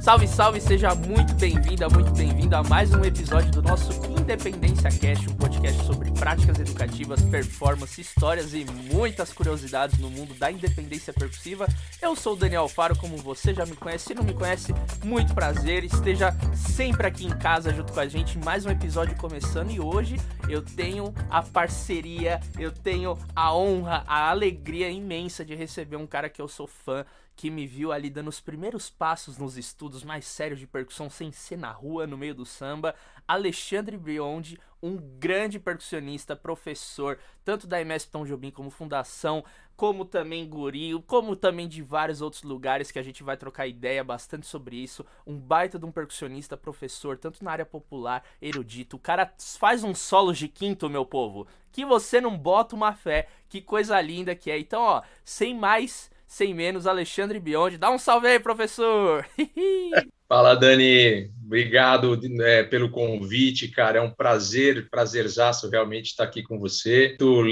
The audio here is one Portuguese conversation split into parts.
Salve, salve, seja muito bem-vinda, muito bem-vindo a mais um episódio do nosso Independência Cast, um podcast sobre práticas educativas, performance, histórias e muitas curiosidades no mundo da independência percussiva. Eu sou o Daniel Faro, como você já me conhece, se não me conhece, muito prazer, esteja sempre aqui em casa junto com a gente, mais um episódio começando e hoje eu tenho a parceria, eu tenho a honra, a alegria imensa de receber um cara que eu sou fã, que me viu ali dando os primeiros passos nos estudos mais sérios de percussão sem ser na rua, no meio do samba, Alexandre Brionde, um grande percussionista, professor, tanto da MS Tom Jobim como Fundação, como também Guri, como também de vários outros lugares que a gente vai trocar ideia bastante sobre isso. Um baita de um percussionista, professor, tanto na área popular, erudito. O cara faz um solo de quinto, meu povo, que você não bota uma fé. Que coisa linda que é. Então, ó, sem mais sem menos, Alexandre Biondi. Dá um salve aí, professor! Fala, Dani. Obrigado é, pelo convite, cara. É um prazer, prazerzaço realmente estar aqui com você. Tô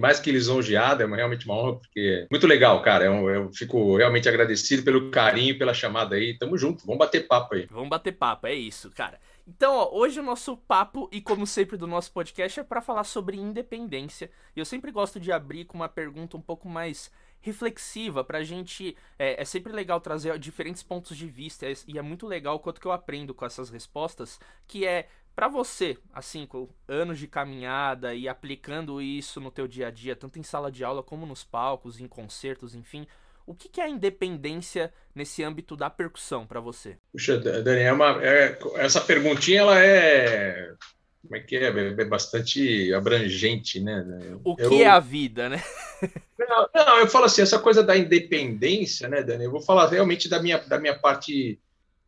mais que lisonjeado, é realmente uma honra, porque muito legal, cara. Eu, eu fico realmente agradecido pelo carinho, pela chamada aí. Tamo junto, vamos bater papo aí. Vamos bater papo, é isso, cara. Então, ó, hoje o nosso papo, e como sempre do nosso podcast, é para falar sobre independência. Eu sempre gosto de abrir com uma pergunta um pouco mais reflexiva pra gente. É, é, sempre legal trazer diferentes pontos de vista e é muito legal o quanto que eu aprendo com essas respostas, que é para você, assim, com anos de caminhada e aplicando isso no teu dia a dia, tanto em sala de aula como nos palcos, em concertos, enfim, o que, que é a independência nesse âmbito da percussão para você? Puxa, Dani, é é, essa perguntinha ela é como é que é? É bastante abrangente, né? O que eu... é a vida, né? Não, não, eu falo assim, essa coisa da independência, né, Dani? Eu vou falar realmente da minha, da minha parte,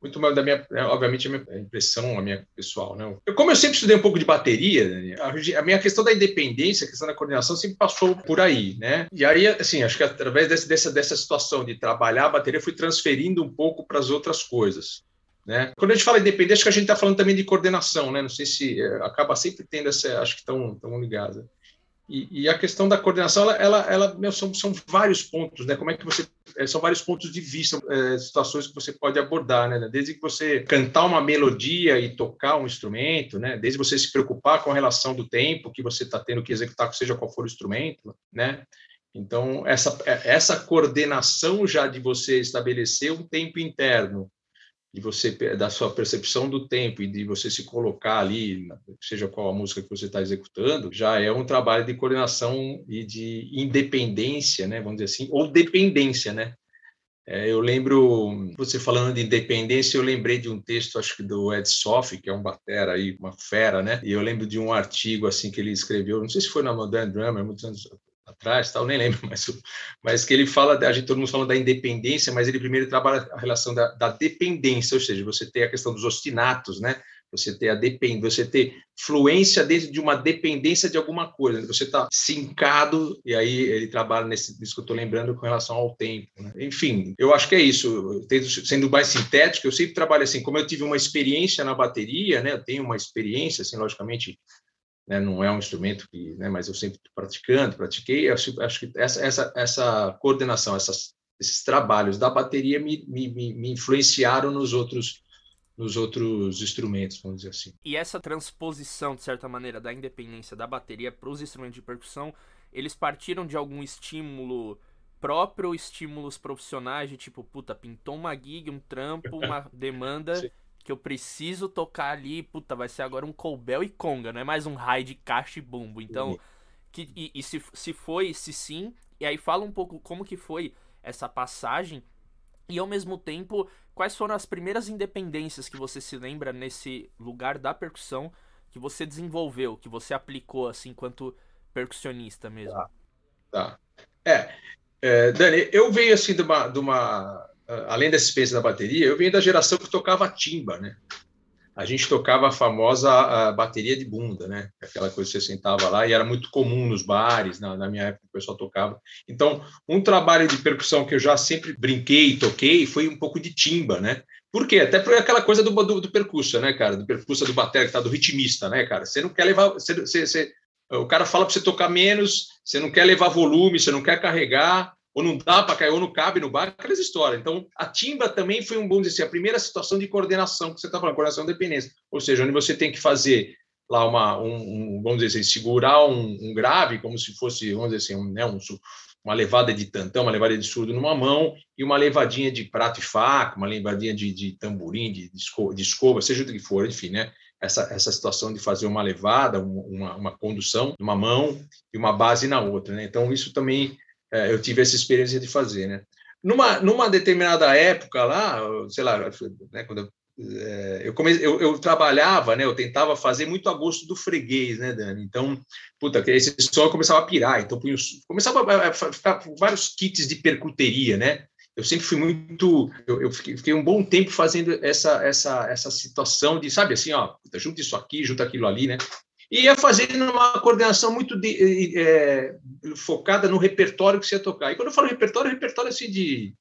muito mais da minha, né, obviamente, a minha impressão, a minha pessoal, né? Eu, como eu sempre estudei um pouco de bateria, Dani, a, a, minha questão da independência, a questão da coordenação sempre passou por aí, né? E aí, assim, acho que através desse, dessa, dessa situação de trabalhar a bateria, eu fui transferindo um pouco para as outras coisas. Né? Quando a gente fala independência, acho que a gente está falando também de coordenação, né? não sei se é, acaba sempre tendo essa, acho que estão ligadas. E, e, a questão da coordenação, ela, ela, ela meu, são, são vários pontos, né? Como é que você é, são vários pontos de vista, é, situações que você pode abordar, né? Desde que você cantar uma melodia e tocar um instrumento, né? Desde você se preocupar com a relação do tempo que você está tendo que executar, seja qual for o instrumento, né? Então essa essa coordenação já de você estabelecer um tempo interno de você da sua percepção do tempo e de você se colocar ali, seja qual a música que você está executando, já é um trabalho de coordenação e de independência, né? Vamos dizer assim, ou dependência, né? É, eu lembro, você falando de independência, eu lembrei de um texto, acho que do Ed Soff, que é um batera aí, uma fera, né? E eu lembro de um artigo assim que ele escreveu, não sei se foi na Modern Drummer, muitos anos atrás, tal, nem lembro, mas, mas que ele fala, a gente todo mundo fala da independência, mas ele primeiro trabalha a relação da, da dependência, ou seja, você tem a questão dos ostinatos, né? Você ter a depend, você ter fluência dentro de uma dependência de alguma coisa. Você está sincado e aí ele trabalha nesse, nisso que eu estou lembrando com relação ao tempo. Né? Enfim, eu acho que é isso. Sendo mais sintético, eu sempre trabalho assim. Como eu tive uma experiência na bateria, né? Eu tenho uma experiência, assim, logicamente né, não é um instrumento que, né, mas eu sempre praticando, pratiquei, acho, acho que essa, essa, essa coordenação, essas, esses trabalhos da bateria me, me, me influenciaram nos outros nos outros instrumentos, vamos dizer assim. E essa transposição, de certa maneira, da independência da bateria para os instrumentos de percussão, eles partiram de algum estímulo próprio, estímulos profissionais, de tipo, puta, pintou uma gig, um trampo, uma demanda, que eu preciso tocar ali, puta, vai ser agora um colbel e conga, não é mais um high de caixa e bumbo. Então, que, e, e, se, se foi, se sim, e aí fala um pouco como que foi essa passagem e ao mesmo tempo, quais foram as primeiras independências que você se lembra nesse lugar da percussão que você desenvolveu, que você aplicou assim enquanto percussionista mesmo? Tá. tá. É, é, Dani, eu venho assim de uma, de uma além dessa experiência da bateria, eu venho da geração que tocava timba, né? A gente tocava a famosa a bateria de bunda, né? Aquela coisa que você sentava lá e era muito comum nos bares, na, na minha época o pessoal tocava. Então, um trabalho de percussão que eu já sempre brinquei e toquei foi um pouco de timba, né? Por quê? Até por aquela coisa do, do, do percussa, né, cara? Do percussa do batera, que tá, do ritmista, né, cara? Você não quer levar... Você, você, você, o cara fala para você tocar menos, você não quer levar volume, você não quer carregar, ou não dá para cair, ou não cabe no bar, aquelas histórias. Então, a timba também foi um bom dizer assim, a primeira situação de coordenação que você está falando, coordenação de dependência, ou seja, onde você tem que fazer lá uma, um, um vamos dizer assim, segurar um, um, grave como se fosse, vamos dizer assim, um, né, um, uma levada de tantão, uma levada de surdo numa mão e uma levadinha de prato e faca, uma levadinha de, de tamborim, de, de, escova, de escova, seja o que for, enfim, né? Essa, essa situação de fazer uma levada, uma, uma condução numa mão e uma base na outra, né? Então, isso também é, eu tive essa experiência de fazer, né? Numa, numa determinada época lá, sei lá, né, quando eu é, eu, comecei, eu, eu, trabalhava, né? Eu tentava fazer muito a gosto do freguês, né, Dani? Então, puta, esse som começava a pirar. Então, punha, começava a ficar vários kits de percuteria, né? Eu sempre fui muito. Eu, eu fiquei, fiquei, um bom tempo fazendo essa, essa, essa situação de, sabe, assim, ó, junta isso aqui, junta aquilo ali, né? E ia fazendo uma coordenação muito de, é, focada no repertório que você ia tocar. E quando eu falo repertório, repertório assim de,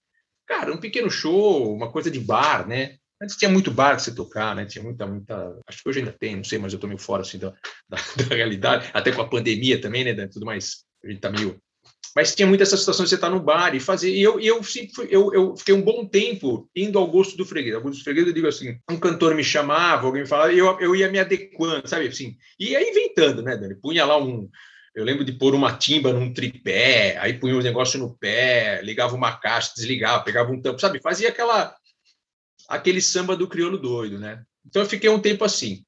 cara, um pequeno show, uma coisa de bar, né? Antes tinha muito bar que você tocar, né? Tinha muita, muita. Acho que hoje ainda tem, não sei, mas eu estou meio fora assim, da, da, da, realidade, até com a pandemia também, né? Tudo mais. A gente está meio. Mas tinha muita essa situação de você estar tá no bar e fazer. E eu, e eu sempre eu, eu fiquei um bom tempo indo ao gosto do freguês. Ao gosto do freguês, eu digo assim: um cantor me chamava, alguém me falava, eu, eu ia me adequando, sabe? Assim, e ia inventando, né, Dani? Punha lá um. Eu lembro de pôr uma timba num tripé, aí punha um negócio no pé, ligava uma caixa, desligava, pegava um tampo, sabe? Fazia aquela aquele samba do crioulo doido, né? Então eu fiquei um tempo assim.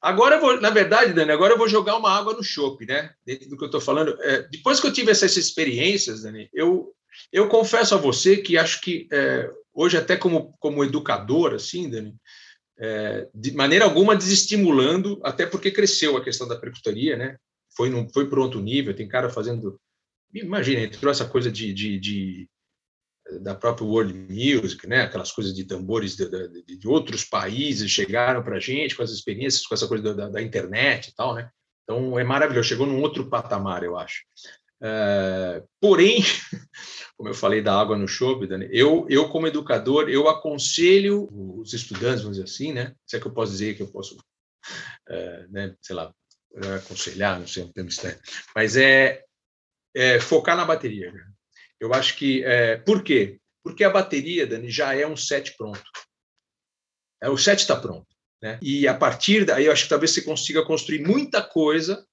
Agora eu vou, na verdade, Dani, agora eu vou jogar uma água no chope, né? Dentro do que eu estou falando. É, depois que eu tive essas experiências, Dani, eu, eu confesso a você que acho que é, hoje, até como, como educador, assim, Dani, é, de maneira alguma desestimulando, até porque cresceu a questão da percutaria, né? Foi, no, foi para outro nível, tem cara fazendo. Imagina, entrou essa coisa de, de, de da própria world music, né? Aquelas coisas de tambores de, de, de outros países chegaram para a gente com as experiências, com essa coisa da, da, internet e tal, né? Então é maravilhoso, chegou num outro patamar, eu acho. É, porém, como eu falei da água no chope, Dani, eu, eu como educador, eu aconselho os estudantes, vamos dizer assim, né? Se é que eu posso dizer que eu posso, é, né? Sei lá, aconselhar, não sei, um termo estranho, mas é, é focar na bateria. Eu acho que. É, por quê? Porque a bateria, Dani, já é um set pronto. É, o set está pronto. Né? E a partir daí, eu acho que talvez você consiga construir muita coisa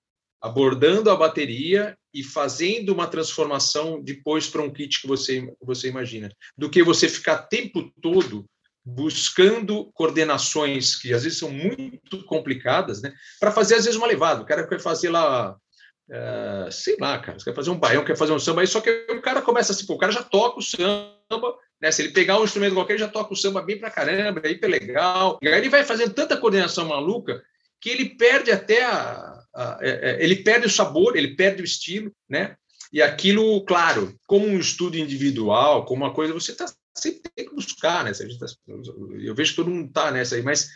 abordando a bateria e fazendo uma transformação depois para um kit que você, você imagina, do que você ficar tempo todo buscando coordenações que às vezes são muito complicadas, né, para fazer às vezes uma levada. O cara quer fazer lá Uh, sei lá, cara, você quer fazer um baião, quer fazer um samba, aí só que o cara começa assim, pô, o cara já toca o samba, né? Se ele pegar um instrumento qualquer, ele já toca o samba bem pra caramba, é hiper legal. E aí ele vai fazendo tanta coordenação maluca que ele perde até a, a, a, é, é, ele perde o sabor, ele perde o estilo, né? E aquilo, claro, como um estudo individual, como uma coisa, você tá, sempre tem que buscar, né? Tá, eu vejo que todo mundo tá nessa aí, mas,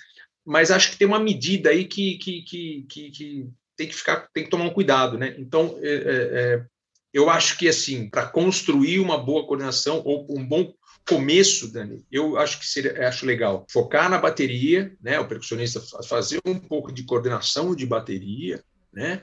mas acho que tem uma medida aí que, que, que, que tem que ficar, tem que tomar um cuidado, né? Então, é, é, é eu acho que assim, para construir uma boa coordenação ou um bom começo, Dani, eu acho que seria, acho legal focar na bateria, né? O percussionista fazer um pouco de coordenação de bateria, né?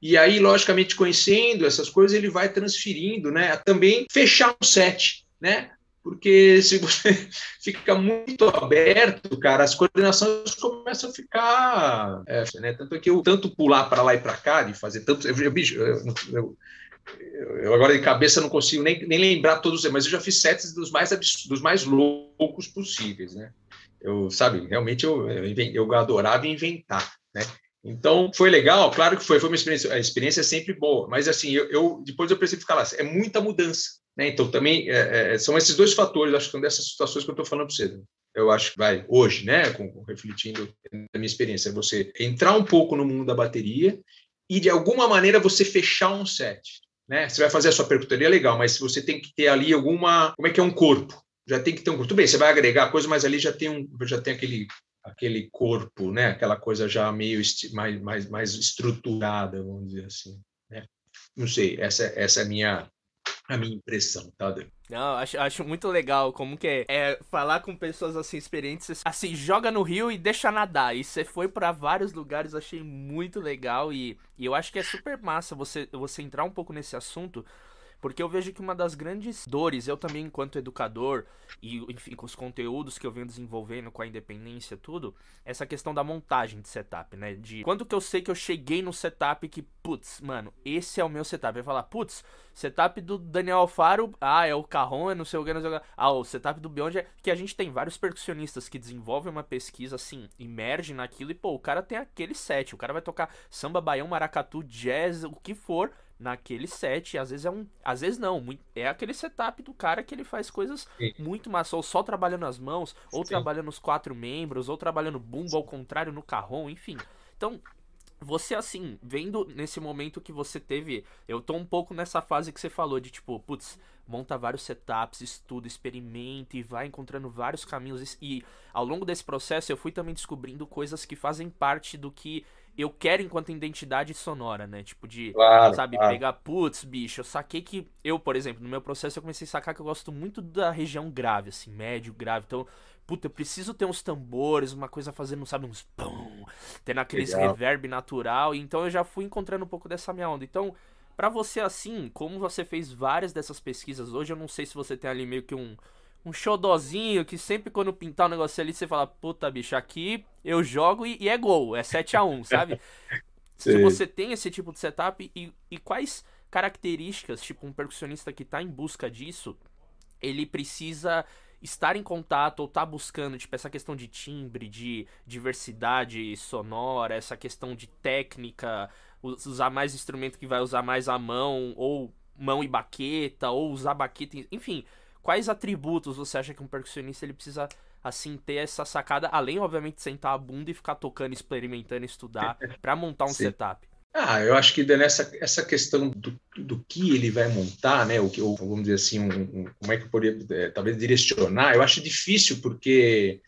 E aí, logicamente, conhecendo essas coisas, ele vai transferindo, né? Também fechar um set, né? Porque se você fica muito aberto, cara, as coordenações começam a ficar. É, né? Tanto é que eu tanto pular para lá e para cá, de fazer tanto. Eu, eu, eu, eu, agora de cabeça não consigo nem, nem lembrar todos, mas eu já fiz sets dos mais, dos mais loucos possíveis, né? Eu, sabe, realmente eu, eu, adorava inventar, né? Então, foi legal, claro que foi, foi uma experiência, a experiência é sempre boa, mas assim, eu, eu depois eu preciso ficar lá, é muita mudança, né? Então, também é, é, são esses dois fatores, acho que são dessas situações que eu estou falando para você. Eu acho que vai, hoje, né, com, com, refletindo na minha experiência, é você entrar um pouco no mundo da bateria e, de alguma maneira, você fechar um set. Né? Você vai fazer a sua percutoria, legal, mas você tem que ter ali alguma. Como é que é um corpo? Já tem que ter um corpo. Tudo bem, você vai agregar coisa, mas ali já tem, um, já tem aquele aquele corpo, né? Aquela coisa já meio mais, mais, mais estruturada, vamos dizer assim. Né? Não sei, essa, essa é a minha, a minha impressão, tá, Dan? Não, acho, acho muito legal como que é, é, falar com pessoas assim experientes, assim, joga no rio e deixa nadar. E você foi para vários lugares, achei muito legal e, e eu acho que é super massa você, você entrar um pouco nesse assunto, Porque eu vejo que uma das grandes dores, eu também, enquanto educador, e enfim, com os conteúdos que eu venho desenvolvendo com a independência, tudo, essa questão da montagem de setup, né? De quando que eu sei que eu cheguei no setup que, putz, mano, esse é o meu setup. Vai falar, putz, setup do Daniel Alfaro, ah, é o Carron, é não sei o que, não sei o que. Ah, o setup do Beyond é que a gente tem vários percussionistas que desenvolvem uma pesquisa assim, emergem naquilo e, pô, o cara tem aquele set, o cara vai tocar samba, baião, maracatu, jazz, o que for naquele set. às vezes é um. Às vezes não. É aquele setup do cara que ele faz coisas Sim. muito massa. Ou só trabalhando as mãos, ou Sim. trabalhando os quatro membros, ou trabalhando bumbo ao contrário no carrom, enfim. Então, você assim, vendo nesse momento que você teve. Eu tô um pouco nessa fase que você falou de tipo, putz, monta vários setups, estuda, experimenta e vai encontrando vários caminhos. E ao longo desse processo eu fui também descobrindo coisas que fazem parte do que eu quero enquanto identidade sonora, né? Tipo de, claro, sabe, claro. pegar, putz, bicho, eu saquei que eu, por exemplo, no meu processo eu comecei a sacar que eu gosto muito da região grave, assim, médio, grave. Então, puta, eu preciso ter uns tambores, uma coisa fazendo, sabe, uns pum, tendo aqueles Legal. reverb natural. Então eu já fui encontrando um pouco dessa minha onda. Então, para você assim, como você fez várias dessas pesquisas hoje, eu não sei se você tem ali meio que um um xodozinho que sempre quando pintar o um negócio ali, você fala, puta, bicho, aqui eu jogo e, e é gol, é 7 a 1 sabe? Se você tem esse tipo de setup e, e quais características, tipo, um percussionista que tá em busca disso, ele precisa estar em contato ou tá buscando, tipo, essa questão de timbre, de diversidade sonora, essa questão de técnica, usar mais instrumento que vai usar mais a mão, ou mão e baqueta, ou usar baqueta, enfim, quais atributos você acha que um percussionista ele precisa assim ter essa sacada, além obviamente de sentar a bunda e ficar tocando, experimentando, estudar para montar um Sim. setup? Ah, eu acho que nessa essa questão do, do que ele vai montar, né, o que ou, vamos dizer assim, um, um, como é que eu poderia é, talvez direcionar, eu acho difícil porque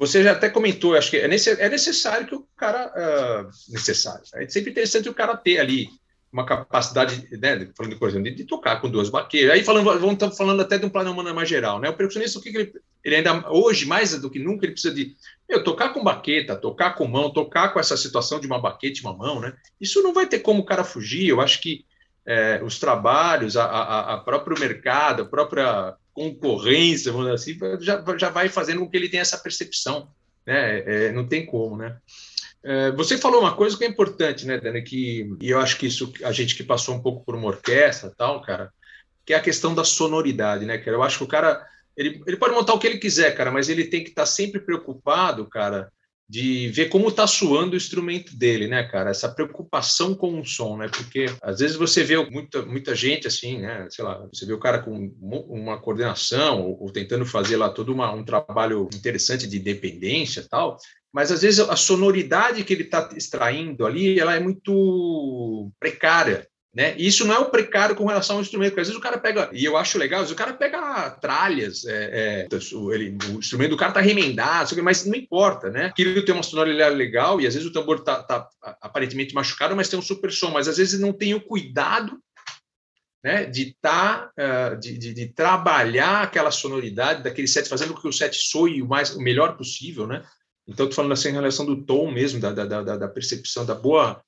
você já até comentou, acho que é, é necessário que o cara uh, necessário. É sempre interessante o cara ter ali uma capacidade, né, falando de coisa, de, de, tocar com duas baqueiras. Aí falando, vamos falando até de um plano humano mais geral, né? O percussionista, o que, que ele, ele ainda hoje mais do que nunca ele precisa de meu, tocar com baqueta, tocar com mão, tocar com essa situação de uma baqueta e uma mão, né? Isso não vai ter como o cara fugir. Eu acho que é, os trabalhos, a, a, a próprio mercado, a própria concorrência, vamos dizer assim, já, já vai fazendo com que ele tenha essa percepção, né? É, não tem como, né? É, você falou uma coisa que é importante, né, Dani? Que, e eu acho que isso, a gente que passou um pouco por uma orquestra tal, cara, que é a questão da sonoridade, né, cara? Eu acho que o cara, ele, ele pode montar o que ele quiser, cara, mas ele tem que estar tá sempre preocupado, cara, de ver como está soando o instrumento dele, né, cara? Essa preocupação com o som, né? Porque às vezes você vê muita, muita gente assim, né? Sei lá, você vê o cara com uma coordenação ou, ou tentando fazer lá todo uma, um trabalho interessante de dependência tal, mas às vezes a sonoridade que ele está extraindo ali, ela é muito precária, né? E isso não é o precário com relação ao instrumento, porque às vezes o cara pega, e eu acho legal, o cara pega tralhas, é, é, ele, o instrumento do cara está remendado, mas não importa, né? Aquilo tem uma sonoridade legal, e às vezes o tambor está tá aparentemente machucado, mas tem um super som, mas às vezes não tem o cuidado né, de, tá, uh, de, de, de, trabalhar aquela sonoridade daquele set, fazendo com que o set soe o, mais, o melhor possível, né? Então, estou falando assim em relação do tom mesmo, da, da, da, da, percepção, da boa,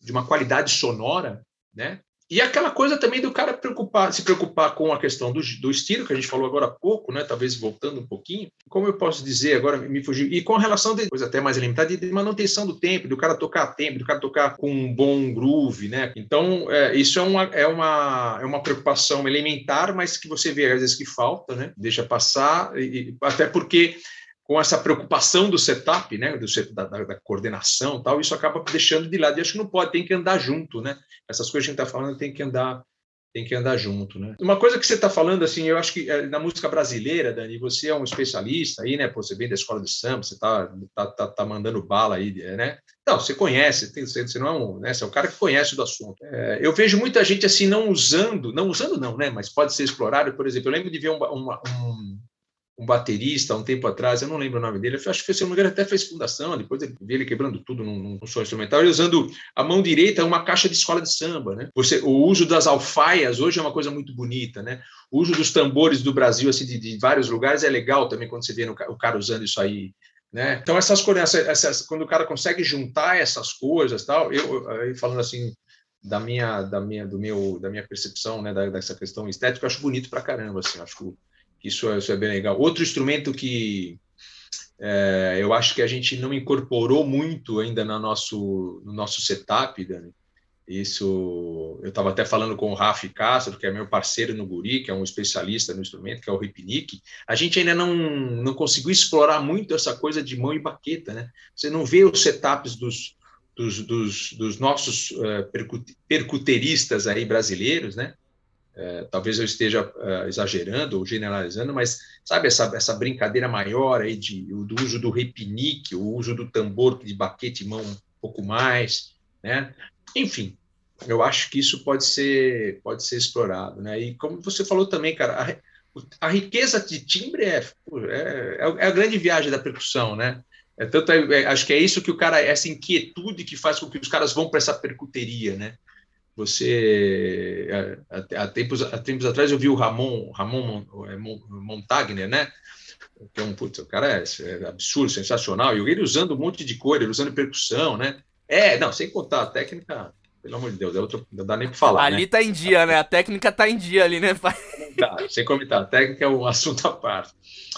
de uma qualidade sonora, né? E aquela coisa também do cara preocupar, se preocupar com a questão do, do estilo, que a gente falou agora há pouco, né? Talvez voltando um pouquinho. Como eu posso dizer agora, me fugiu. E com relação de coisa até mais limitada, de manutenção do tempo, do cara tocar a tempo, do cara tocar com um bom groove, né? Então, é, isso é uma, é, uma, é uma preocupação elementar, mas que você vê às vezes que falta, né? Deixa passar, e, até porque com essa preocupação do setup, né, do, da, da, coordenação tal, isso acaba deixando de lado. E acho que não pode, tem que andar junto, né? Essas coisas que a gente está falando tem que andar, tem que andar junto, né? Uma coisa que você está falando, assim, eu acho que é, na música brasileira, Dani, você é um especialista aí, né? Pô, você vem da escola de samba, você está tá, tá, tá, mandando bala aí, né? Não, você conhece, você não é um, né? Você é um cara que conhece do assunto. É, eu vejo muita gente assim não usando, não usando não, né? Mas pode ser explorado, por exemplo, eu lembro de ver uma, um um baterista, há um tempo atrás, eu não lembro o nome dele, eu acho que, se não me engano, até fez fundação, depois ele vi ele quebrando tudo num, num som instrumental, ele usando a mão direita uma caixa de escola de samba, né? Você, o uso das alfaias hoje é uma coisa muito bonita, né? O uso dos tambores do Brasil, assim, de, de vários lugares, é legal também quando você vê no, o cara usando isso aí, né? Então, essas coisas, essas, quando o cara consegue juntar essas coisas, tal, eu, eu falando assim, da minha, da minha, do meu, da minha percepção, né, da, dessa questão estética, eu acho bonito pra caramba, assim, acho isso, é, isso é bem legal. Outro instrumento que é, eu acho que a gente não incorporou muito ainda no nosso, no nosso setup, Dani, isso, eu estava até falando com o Rafa Castro, que é meu parceiro no Guri, que é um especialista no instrumento, que é o Ripnick. A gente ainda não, não conseguiu explorar muito essa coisa de mão e baqueta, né? Você não vê os setups dos, dos, dos, dos nossos uh, percuteristas aí brasileiros, né? Uh, talvez eu esteja uh, exagerando ou generalizando, mas sabe essa, essa brincadeira maior aí de, do uso do repinique, o uso do tambor de baquete mão um pouco mais, né? Enfim, eu acho que isso pode ser pode ser explorado, né? E como você falou também, cara, a, a riqueza de timbre é, é, é, a grande viagem da percussão, né? É tanto, é, acho que é isso que o cara, essa inquietude que faz com que os caras vão para essa percuteria, né? Você, há, há, tempos, há tempos atrás eu vi o Ramon, Ramon é, Montagner, né? Que é um, putz, o cara é, é absurdo, sensacional, e ele usando um monte de cor, ele usando percussão, né? É, não, sem contar a técnica, pelo amor de Deus, é outro, não dá nem para falar. Ali né? tá em dia, né? A técnica tá em dia ali, né, pai? Tá, sem comentar, a técnica é um assunto à parte.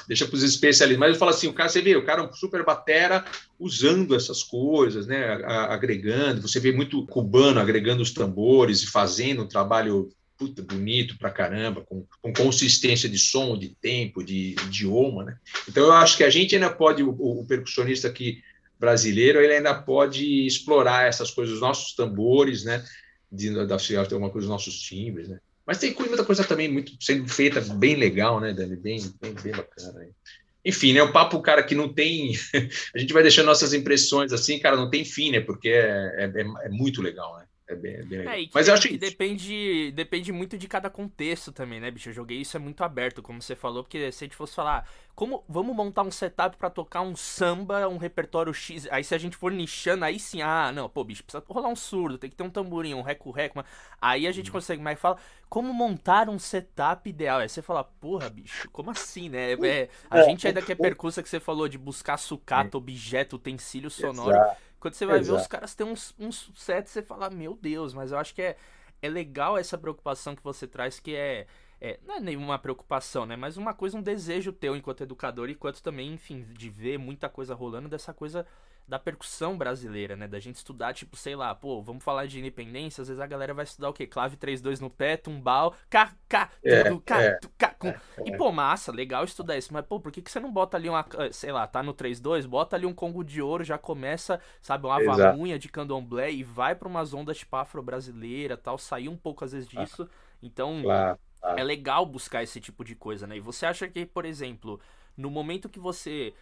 Deixa para os especialistas. Mas eu falo assim, o cara, você vê, o cara é um super batera usando essas coisas, né? Agregando, você vê muito cubano agregando os tambores e fazendo um trabalho puta, bonito pra caramba, com, com, consistência de som, de tempo, de, de idioma, né? Então eu acho que a gente ainda pode, o, o percussionista que brasileiro, ele ainda pode explorar essas coisas, os nossos tambores, né? De, da tem alguma coisa dos nossos timbres, né? Mas tem muita coisa também muito sendo feita bem legal, né, Dani? Bem, bem, bem bacana. Né? Enfim, né? O papo, cara, que não tem. a gente vai deixando nossas impressões assim, cara, não tem fim, né? Porque é, é, é muito legal, né? É bem, é bem legal. É, Mas eu acho que depende, depende muito de cada contexto também, né, bicho? Eu joguei isso é muito aberto, como você falou, porque se a gente fosse falar, como vamos montar um setup para tocar um samba, um repertório X, aí se a gente for nichando, aí sim, ah, não, pô, bicho, precisa rolar um surdo, tem que ter um tamborim, um reco-reco, aí a gente uhum. consegue, mas fala, como montar um setup ideal? Aí você fala, porra, bicho, como assim, né? É, a é, gente ainda quer percussa que você falou de buscar sucata, objeto, utensílio sonoro. Exato quando você vai Exato. ver, os caras têm uns, uns sets, você fala, meu Deus, mas eu acho que é, é legal essa preocupação que você traz, que é, é, não é nenhuma preocupação, né? Mas uma coisa, um desejo teu enquanto educador, enquanto também, enfim, de ver muita coisa rolando dessa coisa da percussão brasileira, né? Da gente estudar, tipo, sei lá, pô, vamos falar de independência, às vezes a galera vai estudar o quê? Clave 3-2 no pé, tumbal, cá, cá, é, tudo, cá, é, cá, com... é, E, pô, massa, legal estudar isso, mas, pô, por que, que você não bota ali uma, ah, sei lá, tá no 3-2, bota ali um Congo de ouro, já começa, sabe, uma avamunha de candomblé e vai pra umas ondas, tipo, afro-brasileira tal, sair um pouco, às vezes, ah. disso. Então, claro, claro. é legal buscar esse tipo de coisa, né? E você acha que, por exemplo, no momento que você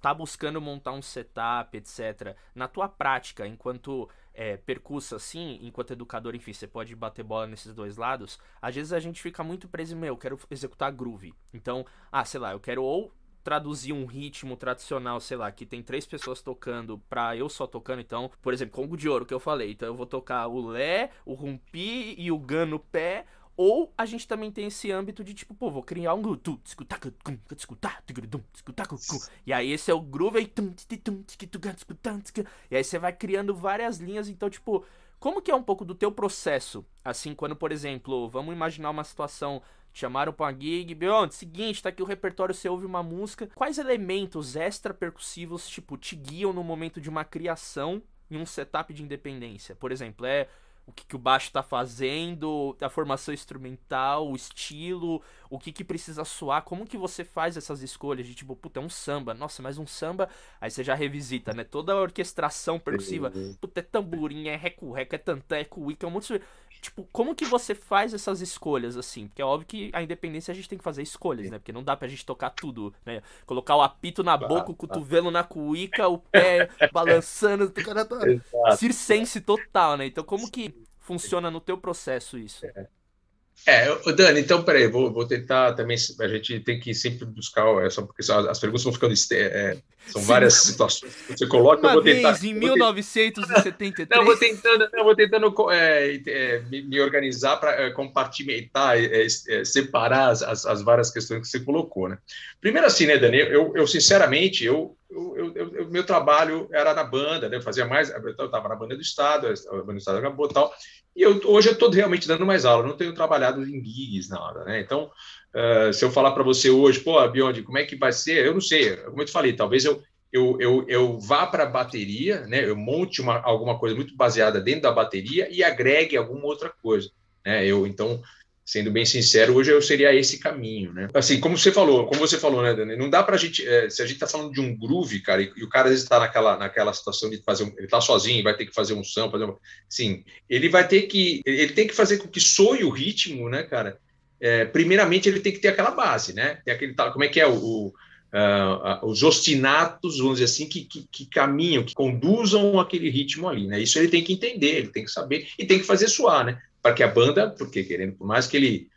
tá buscando montar um setup, etc. Na tua prática, enquanto é, percurso assim, enquanto educador, enfim, você pode bater bola nesses dois lados. Às vezes a gente fica muito preso, meu, eu quero executar groove. Então, ah, sei lá, eu quero ou traduzir um ritmo tradicional, sei lá, que tem três pessoas tocando pra eu só tocando, então, por exemplo, Congo de Ouro que eu falei, então eu vou tocar o Lé, o Rumpi e o Gan no pé, ou a gente também tem esse âmbito de tipo, pô, vou criar um groove. E aí esse é o groove. E aí você vai criando várias linhas. Então, tipo, como que é um pouco do teu processo? Assim, quando, por exemplo, vamos imaginar uma situação. Te chamaram pra uma gig, Beyond, seguinte, tá aqui o repertório, você ouve uma música. Quais elementos extra percussivos, tipo, te guiam no momento de uma criação em um setup de independência? Por exemplo, é o que, que o baixo está fazendo, a formação instrumental, o estilo, o que, que precisa soar, como que você faz essas escolhas de tipo, puta, é um samba, nossa, mas um samba, aí você já revisita, né? Toda a orquestração percussiva, puta, é tamborim, é reco-reco, é tantã, é cuíca, é um monte de... Tipo, como que você faz essas escolhas, assim? Porque é óbvio que a independência a gente tem que fazer escolhas, né? Porque não dá pra gente tocar tudo, né? Colocar o apito na boca, o cotovelo na cuíca, o pé balançando, o cara tá circense total, né? Então como que funciona no teu processo isso? É. É, Dani, então, peraí, vou, vou tentar também. A gente tem que sempre buscar, é só porque as perguntas vão ficando. É, são Sim. várias situações que você coloca. Uma eu vou vez, tentar, em 1973. Não, vou tentando, não, vou tentando é, é, me, organizar para é, compartimentar, é, separar as, as, as, várias questões que você colocou, né? Primeiro, assim, né, Dani, eu, eu sinceramente, eu o meu trabalho era na banda, né? Eu fazia mais, eu estava na banda do Estado, a banda do Estado acabou tal. E eu, hoje eu estou realmente dando mais aula, não tenho trabalhado em gigs, nada, né? Então, uh, se eu falar para você hoje, pô, Biondi, como é que vai ser? Eu não sei, como eu te falei, talvez eu, eu, eu, eu vá para a bateria, né? Eu monte uma, alguma coisa muito baseada dentro da bateria e agregue alguma outra coisa, né? Eu, então, sendo bem sincero, hoje eu seria esse caminho, né? Assim, como você falou, como você falou, né, Dani? Não dá para a gente, é, se a gente está falando de um groove, cara, e, e, o cara às vezes está naquela, naquela situação de fazer, um, ele está sozinho, vai ter que fazer um samba, fazer um, sim, ele vai ter que, ele tem que fazer com que soe o ritmo, né, cara? É, primeiramente ele tem que ter aquela base, né? Tem aquele como é que é o, o uh, os ostinatos, vamos dizer assim, que, que, que, caminham, que conduzam aquele ritmo ali, né? Isso ele tem que entender, ele tem que saber e tem que fazer soar, né? Para que a banda, porque querendo, por mais que ele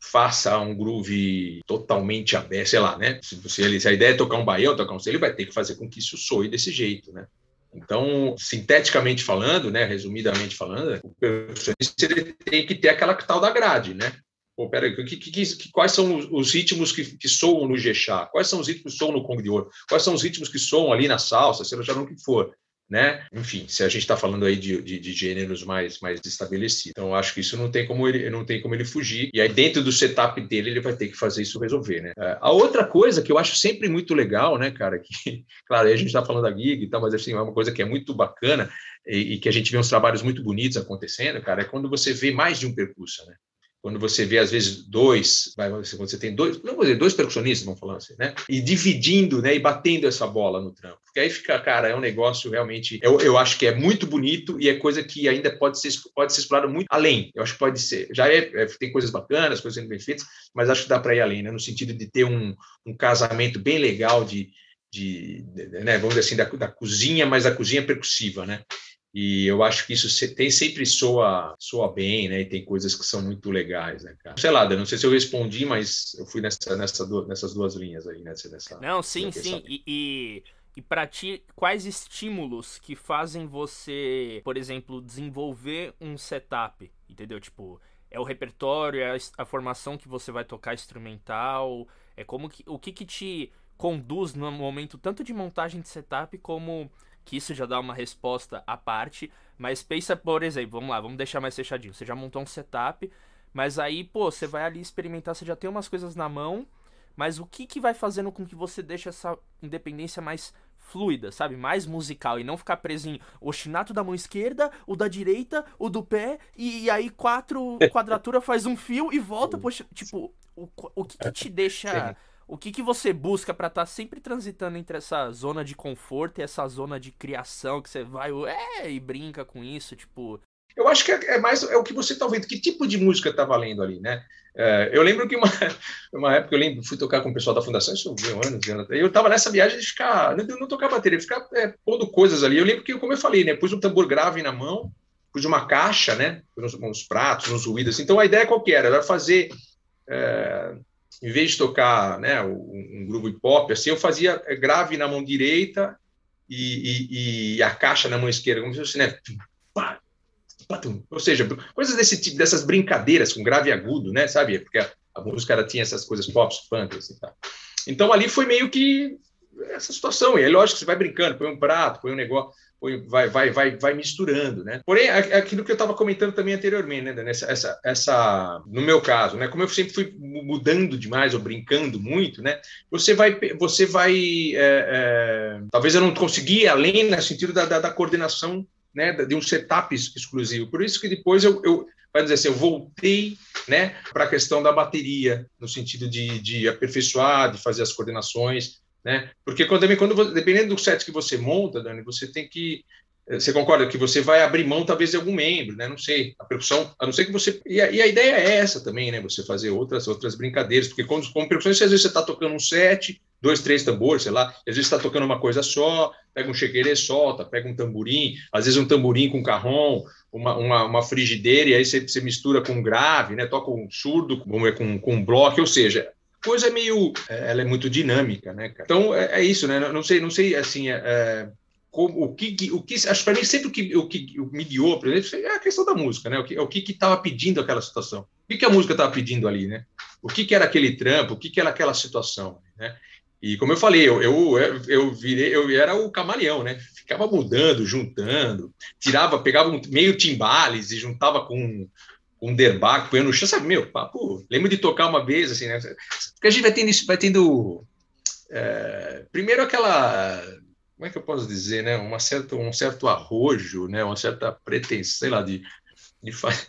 faça um groove totalmente aberto, sei lá, né? Se, se, ele, se a ideia é tocar um baião, tocar um ele vai ter que fazer com que isso soe desse jeito, né? Então, sinteticamente falando, né, resumidamente falando, o percussionista ele tem que ter aquela tal da grade, né? Pô, peraí, que, que, que, quais são os, os ritmos que, que, soam no Gechá? Quais são os ritmos que soam no Congo de Ouro? Quais são os ritmos que soam ali na salsa, seja lá o que for? Né? Enfim, se a gente está falando aí de, de, de, gêneros mais, mais estabelecidos. Então, acho que isso não tem como ele não tem como ele fugir. E aí, dentro do setup dele, ele vai ter que fazer isso resolver, né? É, a outra coisa que eu acho sempre muito legal, né, cara, que, claro, a gente está falando da gig e tal, mas assim, é uma coisa que é muito bacana e, e, que a gente vê uns trabalhos muito bonitos acontecendo, cara, é quando você vê mais de um percurso, né? Quando você vê às vezes dois, quando você tem dois, não vou dizer, dois percussionistas, vamos falar assim, né? E dividindo, né? E batendo essa bola no trampo. Porque aí fica, cara, é um negócio realmente, eu, eu acho que é muito bonito e é coisa que ainda pode ser, pode ser explorada muito além. Eu acho que pode ser, já é, é tem coisas bacanas, coisas sendo bem feitas, mas acho que dá para ir além, né? No sentido de ter um, um casamento bem legal de, de, de né? Vamos dizer assim, da, da cozinha, mas da cozinha percussiva, né? E eu acho que isso tem sempre soa, soa bem, né? E tem coisas que são muito legais, né, cara? Sei lá, não sei se eu respondi, mas eu fui nessa, nessa, nessas duas linhas aí, nessa. nessa não, sim, sim. E, e, e para ti, quais estímulos que fazem você, por exemplo, desenvolver um setup? Entendeu? Tipo, é o repertório, é a, a formação que você vai tocar instrumental, é como que, o que que te conduz no momento tanto de montagem de setup como que isso já dá uma resposta à parte. Mas pensa, por exemplo, vamos lá, vamos deixar mais fechadinho. Você já montou um setup, mas aí, pô, você vai ali experimentar, você já tem umas coisas na mão, mas o que que vai fazendo com que você deixe essa independência mais fluida, sabe? Mais musical e não ficar preso em o chinato da mão esquerda, o da direita, o do pé e, e aí quatro quadratura faz um fio e volta, poxa, tipo, o, o que que te deixa o que, que você busca para estar tá sempre transitando entre essa zona de conforto e essa zona de criação que você vai é, e brinca com isso, tipo. Eu acho que é, é mais é o que você está ouvindo, que tipo de música está valendo ali, né? É, eu lembro que uma, uma época eu lembro, fui tocar com o pessoal da fundação, isso um anos, anos eu estava nessa viagem de ficar, não, não tocar bateria, ficar é, pondo coisas ali. Eu lembro que, como eu falei, né, pus um tambor grave na mão, pus uma caixa, né, uns, uns pratos, uns ruídos. Assim. Então a ideia qual que era? Era fazer é, em vez de tocar né, um, um grupo hip hop, assim, eu fazia grave na mão direita e, e, e a caixa na mão esquerda, como se fosse, né? Ou seja, coisas desse tipo, dessas brincadeiras com grave e agudo, né? Sabe? Porque a, a música ela tinha essas coisas pop, funk, assim, tá? Então ali foi meio que essa situação. E é lógico que você vai brincando, põe um prato, põe um negócio vai, vai, vai, vai misturando, né? Porém, aquilo que eu estava comentando também anteriormente, né, essa, essa, essa, no meu caso, né, como eu sempre fui mudando demais ou brincando muito, né, você vai, você vai, é, é, talvez eu não conseguia além no sentido da, da, da, coordenação, né, de um setup exclusivo. Por isso que depois eu, eu vai dizer assim, eu voltei, né, para a questão da bateria, no sentido de, de aperfeiçoar, de fazer as coordenações, né? Porque quando, quando dependendo do set que você monta, Dani, você tem que eh, você concorda que você vai abrir mão talvez de algum membro, né? Não sei, a percussão, a não ser que você e a, e a ideia é essa também, né? Você fazer outras outras brincadeiras, porque quando com percussão, às vezes você está tocando um set, dois, três tambores, sei lá, às vezes está tocando uma coisa só, pega um chequerê, solta, pega um tamborim, às vezes um tamborim com carrom, uma, uma, uma frigideira, e aí você, você mistura com um grave, né? Toca um surdo com, com um bloco, ou seja, coisa é meio, é, ela é muito dinâmica, né, cara? Então é, é isso, né? Não sei, não sei assim, é, é como, o que, o que, acho para mim sempre o que, o que me guiou, por exemplo, é a questão da música, né? O que, o que estava pedindo aquela situação? O que, que a música estava pedindo ali, né? O que, que era aquele trampo? O que, que era aquela situação, né? E como eu falei, eu, eu, eu virei, eu era o camaleão, né? Ficava mudando, juntando, tirava, pegava um, meio timbales e juntava com com um derbaque, põe no chão, sabe, meu, papo, lembro de tocar uma vez, assim, né? Porque a gente vai tendo isso, vai tendo, é, primeiro aquela, como é que eu posso dizer, né, uma certa, um certo arrojo, né, uma certa pretensão, sei lá, de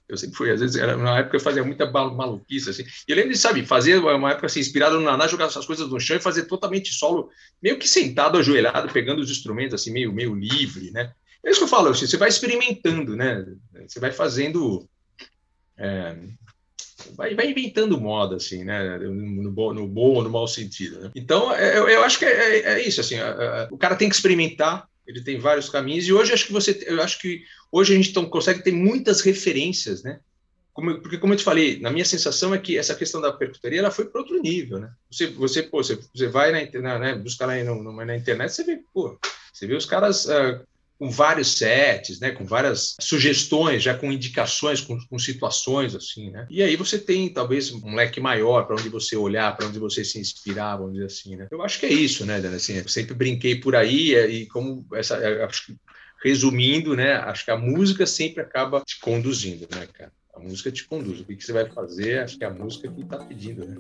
eu sempre fui, às vezes, era, na época eu fazia muita maluquice, assim. E eu lembro de, sabe, fazer uma época assim, inspirado no Naná, jogar essas coisas no chão e fazer totalmente solo, meio que sentado, ajoelhado, pegando os instrumentos, assim, meio, meio livre, né? É isso que eu falo, assim, você vai experimentando, né? Você vai fazendo. É, vai, vai inventando moda, assim, né? No, bom, no bom ou no mau sentido. Né? Então, é, eu, eu acho que é, é, é isso, assim, o cara tem que experimentar, ele tem vários caminhos, e hoje acho que você, eu acho que Hoje a gente tão, consegue ter muitas referências, né? Como, porque, como eu te falei, na minha sensação é que essa questão da percutoria ela foi para outro nível, né? Você, você, pô, você, você vai na, na né, buscar lá no, no, na internet, você vê, pô, você vê os caras uh, com vários sets, né? Com várias sugestões, já com indicações, com, com situações, assim, né? E aí você tem, talvez, um leque maior para onde você olhar, para onde você se inspirar, vamos dizer assim, né? Eu acho que é isso, né, Dana? Assim, eu sempre brinquei por aí e como essa, acho que resumindo, né, acho que a música sempre acaba te conduzindo, né, cara? A música te conduz. O que, que você vai fazer, acho que é a música que está pedindo, né?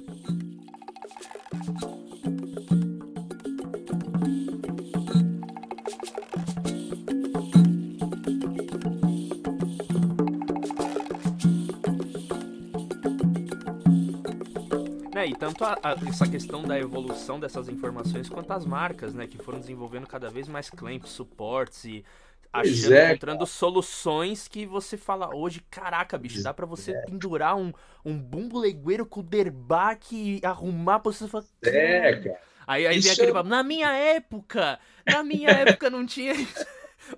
E tanto a, a, essa questão da evolução dessas informações quanto as marcas, né, que foram desenvolvendo cada vez mais clamps, suportes e achando, é, encontrando soluções que você fala hoje, caraca, bicho, dá para você é. pendurar um, um bumbo legueiro com o derbaque e arrumar pra você falar. É, cara. Aí, aí vem aquele papo, na minha época, na minha época não tinha isso.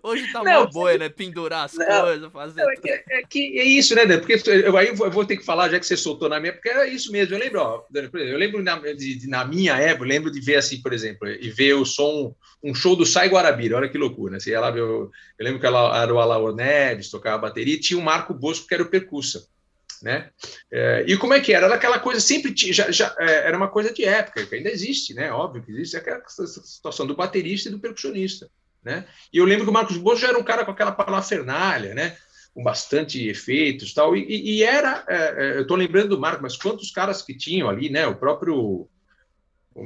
Hoje tá não, uma boa, né? Pendurar as não, coisas, fazer. Não, é, que, é, que, é isso, né, Porque eu, aí eu vou ter que falar, já que você soltou na minha, porque é isso mesmo. Eu lembro, ó, eu lembro na, de, de, na minha época, eu lembro de ver assim, por exemplo, e ver o som, um show do Sai Guarabira, olha que loucura, né? Lá ver, eu, eu lembro que ela era o Alaor Neves, tocava bateria, e tinha o Marco Bosco, que era o percussa. Né? É, e como é que era? Era aquela coisa sempre já, já é, era uma coisa de época que ainda existe, né? Óbvio que existe é aquela situação do baterista e do percussionista. Né? E eu lembro que o Marcos Bozo já era um cara com aquela parafernália, né? com bastante efeitos tal, e, e era, é, é eu estou lembrando do Marco, mas quantos caras que tinham ali, né? O próprio,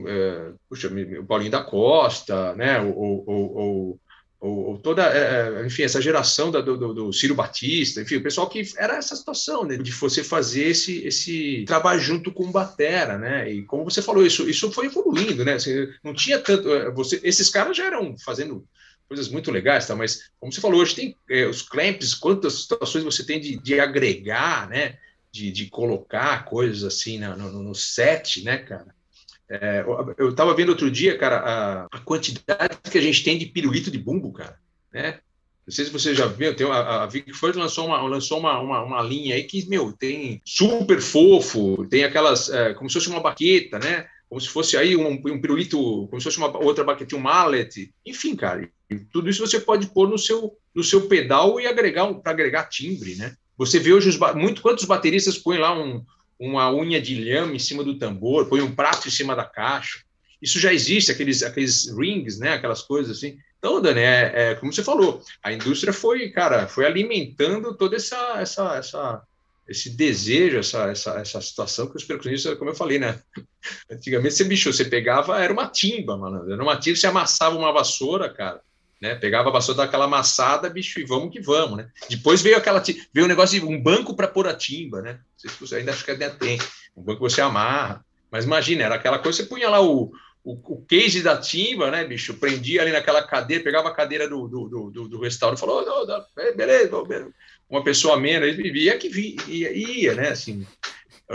é, puxa, o Paulinho da Costa, né? O, o, o toda, é, é, enfim, essa geração da, do, do, Ciro Batista, enfim, o pessoal que era essa situação, né? De você fazer esse, esse trabalho junto com o Batera, né? E como você falou, isso, isso foi evoluindo, né? Assim, não tinha tanto, você, esses caras já eram fazendo coisas muito legais, tá? mas como você falou, hoje tem é, os clamps, quantas situações você tem de, de agregar, né? De, de colocar coisas assim no, no, no set, né, cara? É, eu estava vendo outro dia, cara, a, a, quantidade que a gente tem de pirulito de bumbo, cara, né? Não sei se você já viu, tem a, a Vic Ford lançou, uma, lançou uma, uma, uma, linha aí que, meu, tem super fofo, tem aquelas, é, como se fosse uma baqueta, né? Como se fosse aí um, um pirulito, como se fosse uma outra baqueta, um mallet, enfim, cara, tudo isso você pode pôr no seu, no seu pedal e agregar para agregar timbre, né? Você vê hoje os, muito quantos bateristas põem lá um, uma unha de lhama em cima do tambor, põe um prato em cima da caixa. Isso já existe, aqueles, aqueles rings, né? Aquelas coisas assim. Então, Dani, é, é como você falou, a indústria foi, cara, foi alimentando toda essa, essa, essa esse desejo, essa, essa, essa situação que os percussionistas, como eu falei, né? Antigamente você, bicho, você pegava, era uma timba, mano. Era uma timba, você amassava uma vassoura, cara. Né? Pegava a vassoura daquela amassada, bicho, e vamos que vamos, né? Depois veio aquela veio um negócio de um banco para pôr a timba, né? Não sei se você ainda acho que ainda tem. Um banco você amarra. Mas imagina, era aquela coisa, você punha lá o, o, o case da timba, né, bicho? Prendia ali naquela cadeira, pegava a cadeira do, do, do, do restaurante falou: oh, beleza, beleza uma pessoa menos, vivia que via, ia, ia, né? Assim,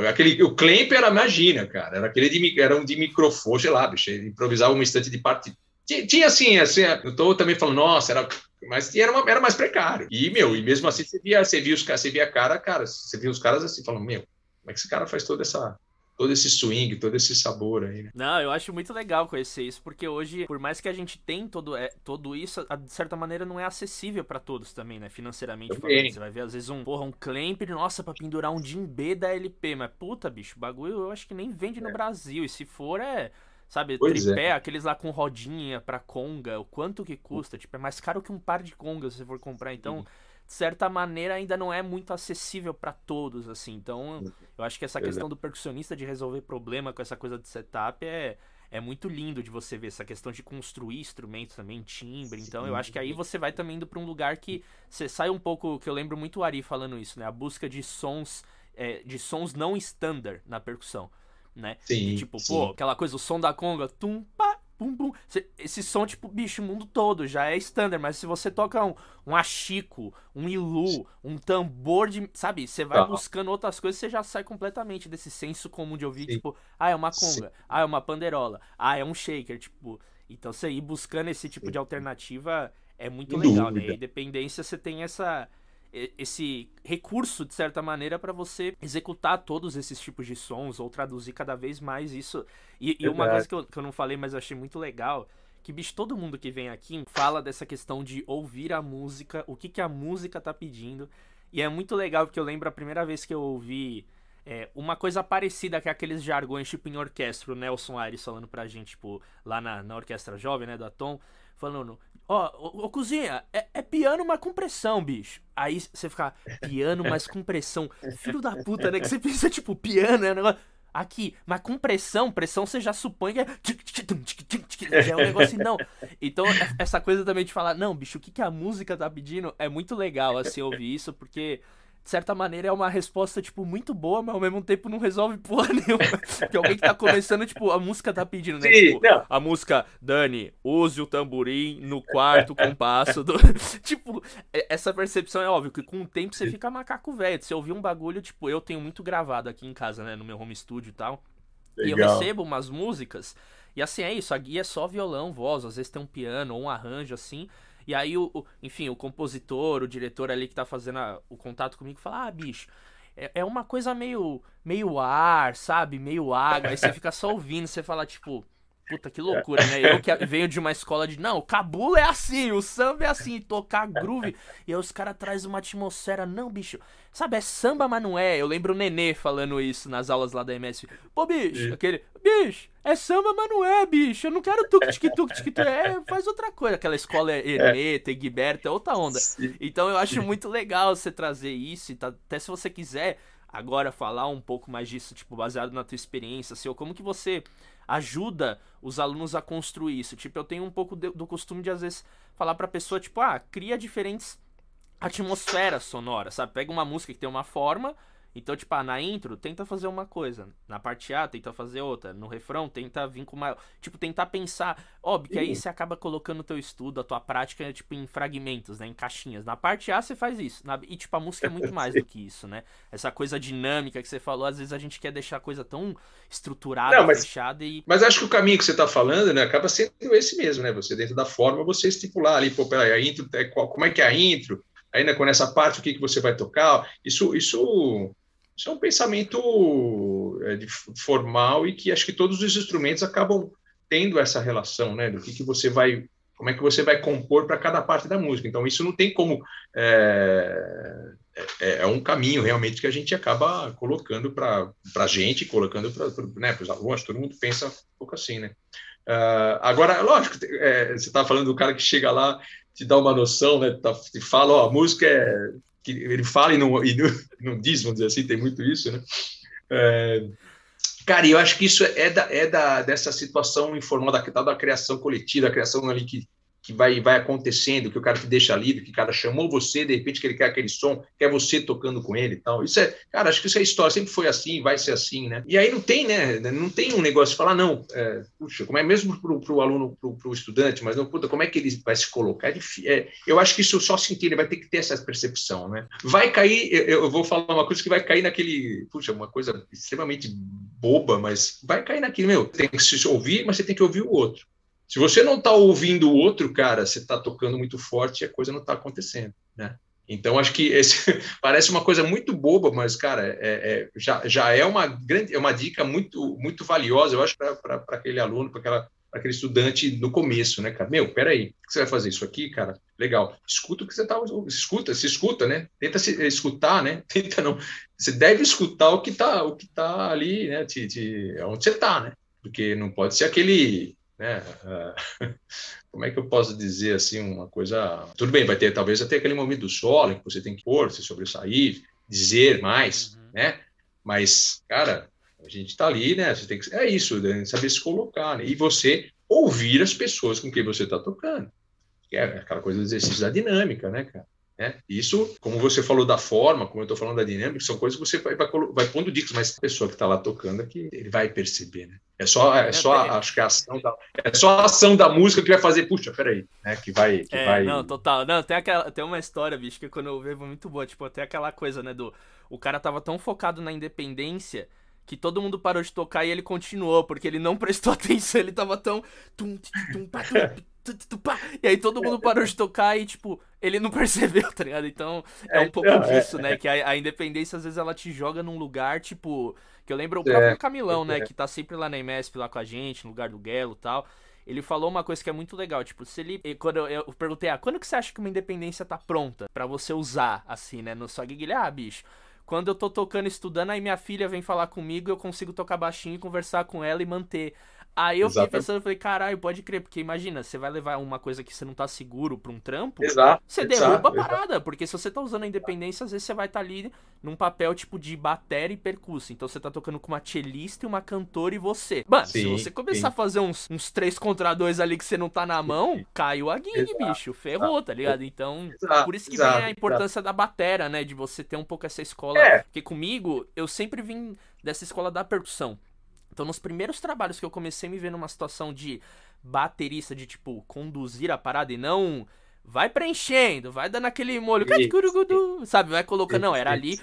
aquele, o Klemp era, imagina, cara, era aquele de, era um de microfone, sei lá, bicho, improvisava uma instante de parte. Tinha, tinha assim, assim, eu tô também falando, nossa, era mas era, uma, era mais precário. E, meu, e mesmo assim você via, você via os você via a cara, cara, você via os caras assim, falando, meu, como é que esse cara faz toda essa todo esse swing, todo esse sabor aí, né? Não, eu acho muito legal conhecer isso, porque hoje, por mais que a gente tenha todo, é, todo isso, de certa maneira não é acessível para todos também, né? Financeiramente falando. Você vai ver, às vezes, um, porra, um clamp, nossa, pra pendurar um B da LP, mas puta, bicho, o bagulho eu acho que nem vende é. no Brasil, e se for, é Sabe, pois tripé, é. aqueles lá com rodinha pra conga, o quanto que custa? Tipo, é mais caro que um par de congas se você for comprar. Então, de certa maneira, ainda não é muito acessível para todos, assim. Então, eu acho que essa questão do percussionista de resolver problema com essa coisa de setup é, é muito lindo de você ver essa questão de construir instrumentos também, timbre. Então, eu acho que aí você vai também indo para um lugar que você sai um pouco, que eu lembro muito o Ari falando isso, né? A busca de sons, é, de sons não standard na percussão né? Sim, tipo, sim. pô, aquela coisa, o som da conga, tum, pá, pum, pum. Esse som, tipo, bicho, o mundo todo já é standard, mas se você toca um, um achico, um ilu, um tambor de. Sabe? Você vai buscando outras coisas, você já sai completamente desse senso comum de ouvir, sim. tipo, ah, é uma conga, sim. ah, é uma panderola, ah, é um shaker, tipo. Então você ir buscando esse tipo de alternativa é muito Sem legal, né? dúvida. né? E dependência você tem essa esse recurso, de certa maneira, para você executar todos esses tipos de sons ou traduzir cada vez mais isso. E, e uma coisa que eu, que eu não falei, mas eu achei muito legal, que, bicho, todo mundo que vem aqui fala dessa questão de ouvir a música, o que, que a música tá pedindo. E é muito legal, porque eu lembro a primeira vez que eu ouvi é, uma coisa parecida que aqueles jargões, tipo em orquestra, o Nelson Aires falando pra gente, tipo, lá na, na orquestra jovem, né, da Tom, falando, Ó, ô, cozinha, é, é, piano, mas com pressão, bicho. Aí você fica, piano, mas com pressão. Filho da puta, né? Que você pensa, tipo, piano é um negócio. Aqui, mas com pressão, pressão você já supõe que é. É um negócio não. Então, essa coisa também de falar, não, bicho, o que, que a música tá pedindo é muito legal, assim, ouvir isso, porque de certa maneira, é uma resposta, tipo, muito boa, mas ao mesmo tempo não resolve porra nenhuma. que alguém que tá começando, tipo, a música tá pedindo, né? Sim, tipo, a música, Dani, use o tamborim no quarto compasso do. tipo, é, essa percepção é óbvio que com o tempo você fica macaco velho. Você ouvir um bagulho, tipo, eu tenho muito gravado aqui em casa, né? No meu home studio e tal. Legal. E eu recebo umas músicas. E assim, é isso, a guia é só violão, voz, às vezes tem um piano ou um arranjo assim. E aí, o, o, enfim, o compositor, o diretor ali que tá fazendo a, o contato comigo fala: Ah, bicho, é, é uma coisa meio, meio ar, sabe? Meio água. Aí você fica só ouvindo, você fala, tipo. Puta, que loucura, né? Eu que venho de uma escola de. Não, o cabula é assim, o samba é assim, tocar groove. E aí os caras trazem uma atmosfera. Não, bicho. Sabe, é samba, mas não é. Eu lembro o Nenê falando isso nas aulas lá da MS. Pô, bicho, aquele. Bicho, é samba, mas não é, bicho. Eu não quero tuk tuk tuk tuk É, faz outra coisa. Aquela escola é Hermeta, Egberta, é outra onda. Então eu acho muito legal você trazer isso. Tá, até se você quiser agora falar um pouco mais disso, tipo, baseado na tua experiência, assim, ou como que você ajuda os alunos a construir isso. Tipo, eu tenho um pouco de, do costume de às vezes falar pra pessoa, tipo, ah, cria diferentes atmosferas sonoras, sabe? Pega uma música que tem uma forma, então, tipo, ah, na intro, tenta fazer uma coisa. Na parte A, tenta fazer outra. No refrão, tenta vir com uma. Tipo, tentar pensar. Óbvio que aí você acaba colocando o teu estudo, a tua prática, tipo, em fragmentos, né? Em caixinhas. Na parte A, você faz isso. Na... E, tipo, a música é muito mais do que isso, né? Essa coisa dinâmica que você falou, às vezes a gente quer deixar a coisa tão estruturada, Não, mas, fechada e. Mas acho que o caminho que você tá falando, né? Acaba sendo esse mesmo, né? Você, dentro da forma, você estipular ali, pô, peraí, a intro, é, como é que é a intro? Ainda com essa parte, o que, que você vai tocar? Isso, isso isso é um pensamento é, formal e que acho que todos os instrumentos acabam tendo essa relação, né? Do que, que você vai, como é que você vai compor para cada parte da música. Então isso não tem como é, é, é um caminho realmente que a gente acaba colocando para a gente, colocando para né, os alunos. Todo mundo pensa um pouco assim, né? Uh, agora, lógico, é, você estava falando do cara que chega lá, te dá uma noção, né? Tá, te fala, ó, a música é que ele fala e não, e não, não diz, vamos dizer assim, tem muito isso, né? É, cara, eu acho que isso é, da, é da, dessa situação informal, da, da criação coletiva, da criação ali que, que vai, vai acontecendo, que o cara te deixa livre, que o cara chamou você, de repente que ele quer aquele som, quer você tocando com ele e tal. Isso é, cara, acho que isso é história, sempre foi assim, vai ser assim, né? E aí não tem, né? Não tem um negócio de falar, não, é, puxa, como é mesmo para o aluno, para o estudante, mas não, puta, como é que ele vai se colocar? É é, eu acho que isso só sentir, ele vai ter que ter essa percepção, né? Vai cair, eu, eu vou falar uma coisa que vai cair naquele, puxa, uma coisa extremamente boba, mas vai cair naquele, meu, tem que se ouvir, mas você tem que ouvir o outro. Se você não está ouvindo o outro, cara, você está tocando muito forte e a coisa não está acontecendo, né? Então, acho que esse parece uma coisa muito boba, mas, cara, é, é, já, já é uma grande, é uma dica muito, muito valiosa, eu acho, para aquele aluno, para aquele estudante no começo, né, cara? Meu, peraí, o que você vai fazer isso aqui, cara? Legal. Escuta o que você está escuta, se escuta, né? Tenta se escutar, né? Tenta não. Você deve escutar o que está o que tá ali, né? Te, te, onde você está, né? Porque não pode ser aquele né? Uh, como é que eu posso dizer assim uma coisa? Tudo bem, vai ter talvez até aquele momento do solo que você tem que pôr, se sobressair, dizer mais, uhum. né? Mas, cara, a gente está ali, né? Você tem que é isso, né? saber se colocar, né? E você ouvir as pessoas com quem você está tocando. Que é aquela coisa do exercício da dinâmica, né, cara? Né? Isso, como você falou da forma, como eu estou falando da dinâmica, são coisas que você vai, vai, vai pondo dicas, mas a pessoa que está lá tocando aqui, ele vai perceber, né? É só, é só acho que a ação da, é só a ação da música que vai fazer, puxa, peraí, né? Que vai. Que é, vai... não, total. Não, tem, aquela, tem uma história, bicho, que quando eu vejo muito boa, tipo, até aquela coisa, né, do. O cara tava tão focado na independência que todo mundo parou de tocar e ele continuou, porque ele não prestou atenção, ele tava tão. Tum, tum, tum, e aí todo mundo parou de tocar e, tipo, ele não percebeu, tá ligado? Então é um é, pouco é, disso, né? Que a, a, independência, às vezes, ela te joga num lugar, tipo. Que eu lembro o próprio Camilão, né? Que tá sempre lá na IMESP, lá com a gente, no lugar do Guelo e tal. Ele falou uma coisa que é muito legal, tipo, se ele. Quando eu, eu perguntei, ah, quando que você acha que uma independência tá pronta para você usar, assim, né? No sua gig, ele, ah, bicho. Quando eu tô tocando, estudando, aí minha filha vem falar comigo, eu consigo tocar baixinho e conversar com ela e manter Aí eu Exatamente. fiquei pensando, falei, caralho, pode crer, porque imagina, você vai levar uma coisa que você não tá seguro pra um trampo, exato, você derruba a parada, exato. porque se você tá usando a independência, às vezes você vai estar tá ali num papel tipo de bateria e percurso, então você tá tocando com uma cellista e uma cantora e você. Mano, sim, se você começar sim. a fazer uns, uns 3 contra 2 ali que você não tá na mão, sim. caiu a gig, exato, bicho, ferrou, tá ligado? Então, por isso que vem a importância da batera, né, de você ter um pouco essa escola, é. porque comigo, eu sempre vim dessa escola da percussão. Então, nos primeiros trabalhos que eu comecei a me ver numa situação de baterista, de tipo, conduzir a parada e não. Vai preenchendo, vai dando aquele molho, sabe? Vai colocando. Não, era ali.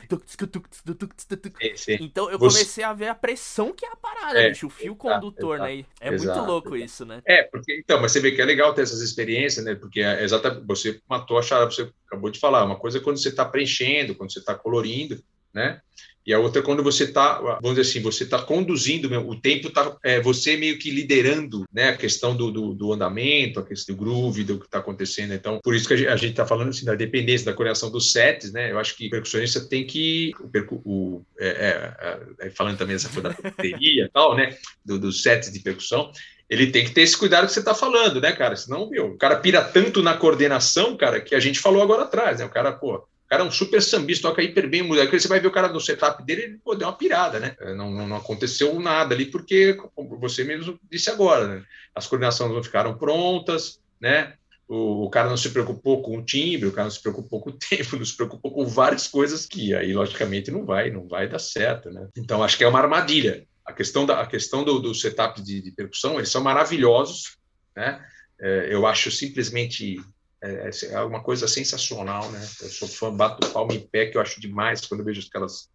Então eu comecei a ver a pressão que é a parada, é, bicho, o fio condutor, né? É muito louco isso, né? É, porque então, mas você vê que é legal ter essas experiências, né? Porque é exatamente, você matou a charada, você acabou de falar. Uma coisa é quando você está preenchendo, quando você está colorindo, né? E a outra é quando você está, vamos dizer assim, você está conduzindo, o tempo está, é, você meio que liderando né, a questão do, do, do, andamento, a questão do groove, do que está acontecendo. Então, por isso que a gente está falando assim, da dependência, da coreação dos sets, né? Eu acho que o percussionista tem que, o, o é, é, é, falando também dessa coisa da bateria e tal, né? Dos do sets de percussão, ele tem que ter esse cuidado que você está falando, né, cara? Senão, meu, o cara pira tanto na coordenação, cara, que a gente falou agora atrás, né? O cara, pô, o cara é um super sambista, toca hiper bem você vai ver o cara no setup dele, ele pô, deu uma pirada, né? É, não, não, não, aconteceu nada ali, porque, você mesmo disse agora, né? as coordenações não ficaram prontas, né? O, o, cara não se preocupou com o timbre, o cara não se preocupou com o tempo, não se preocupou com várias coisas que aí, logicamente, não vai, não vai dar certo, né? Então, acho que é uma armadilha. A questão, da, a questão do, do setup de, de percussão, eles são maravilhosos, né? É, eu acho simplesmente é, é, é uma coisa sensacional, né? Eu sou fã, bato palma em pé, que eu acho demais quando eu vejo aquelas,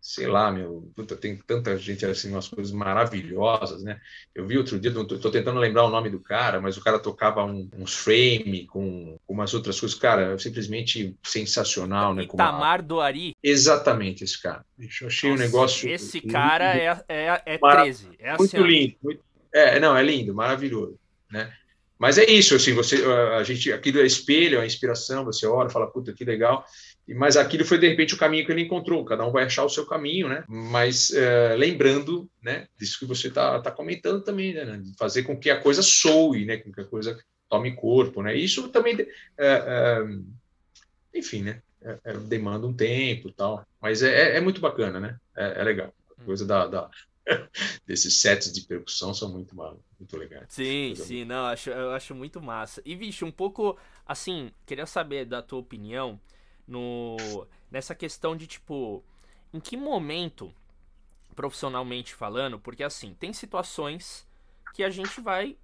sei lá, meu, puta, tem tanta gente assim, umas coisas maravilhosas, né? Eu vi outro dia, estou tentando lembrar o nome do cara, mas o cara tocava um, uns frame com, com umas outras coisas, cara, simplesmente sensacional, né? Itamar uma... Doari? Exatamente, esse cara. Eu achei Nossa, um negócio. Esse cara é, é, é 13. É assim, muito lindo. Muito... É, não, é lindo, maravilhoso, né? Mas é isso, assim, você, a gente, aquilo é espelho, é inspiração, você olha, fala, puta, que legal. Mas aquilo foi de repente o caminho que ele encontrou. Cada um vai achar o seu caminho, né? Mas é, lembrando, né, disso que você está tá comentando também, né, de fazer com que a coisa soe, né, com que a coisa tome corpo, né? Isso também, é, é, enfim, né, é, é, demanda um tempo, tal. Mas é, é muito bacana, né? É, legal. A coisa da, da desses sets de percussão são muito, muito legais. Sim, sim, não, acho, eu acho muito massa. E, bicho, um pouco, assim, queria saber da tua opinião no nessa questão de, tipo, em que momento, profissionalmente falando, porque, assim, tem situações que a gente vai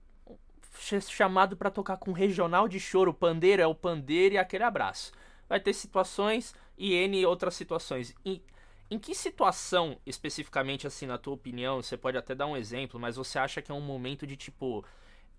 chamado para tocar com regional de choro, pandeiro é o pandeiro e aquele abraço. Vai ter situações e N outras situações. E em que situação, especificamente, assim, na tua opinião, você pode até dar um exemplo, mas você acha que é um momento de, tipo,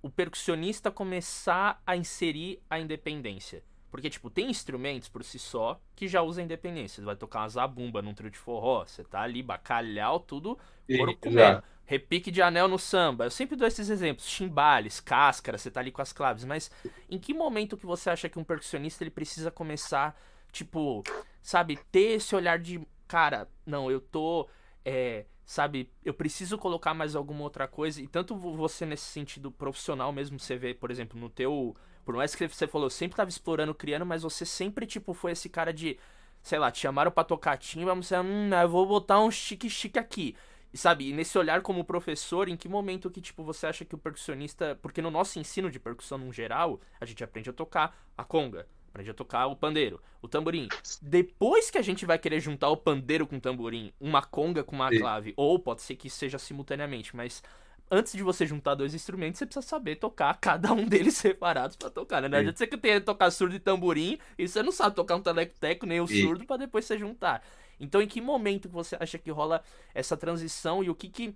o percussionista começar a inserir a independência? Porque, tipo, tem instrumentos por si só que já usa independência. Você vai tocar uma zabumba num trio de forró, você tá ali, bacalhau, tudo, couro comendo. Repique de anel no samba. Eu sempre dou esses exemplos. Chimbales, cáscara, você tá ali com as claves. Mas em que momento que você acha que um percussionista ele precisa começar, tipo, sabe, ter esse olhar de cara, não, eu tô é, sabe, eu preciso colocar mais alguma outra coisa. E tanto você nesse sentido profissional mesmo, você vê, por exemplo, no teu. Por mais que você falou, eu sempre tava explorando, criando, mas você sempre, tipo, foi esse cara de. Sei lá, te chamaram pra tocar vamos dizer, hum, eu vou botar um chique-chique aqui. E sabe, e nesse olhar como professor, em que momento que, tipo, você acha que o percussionista. Porque no nosso ensino de percussão no geral, a gente aprende a tocar a conga, aprende a tocar o pandeiro, o tamborim. Depois que a gente vai querer juntar o pandeiro com o tamborim, uma conga com uma Sim. clave, ou pode ser que seja simultaneamente, mas antes de você juntar dois instrumentos, você precisa saber tocar cada um deles separados para tocar, né? Não adianta você que tenha tocar surdo e tamborim e você não sabe tocar um teleco nem o surdo para depois você juntar. Então, em que momento que você acha que rola essa transição e o que que,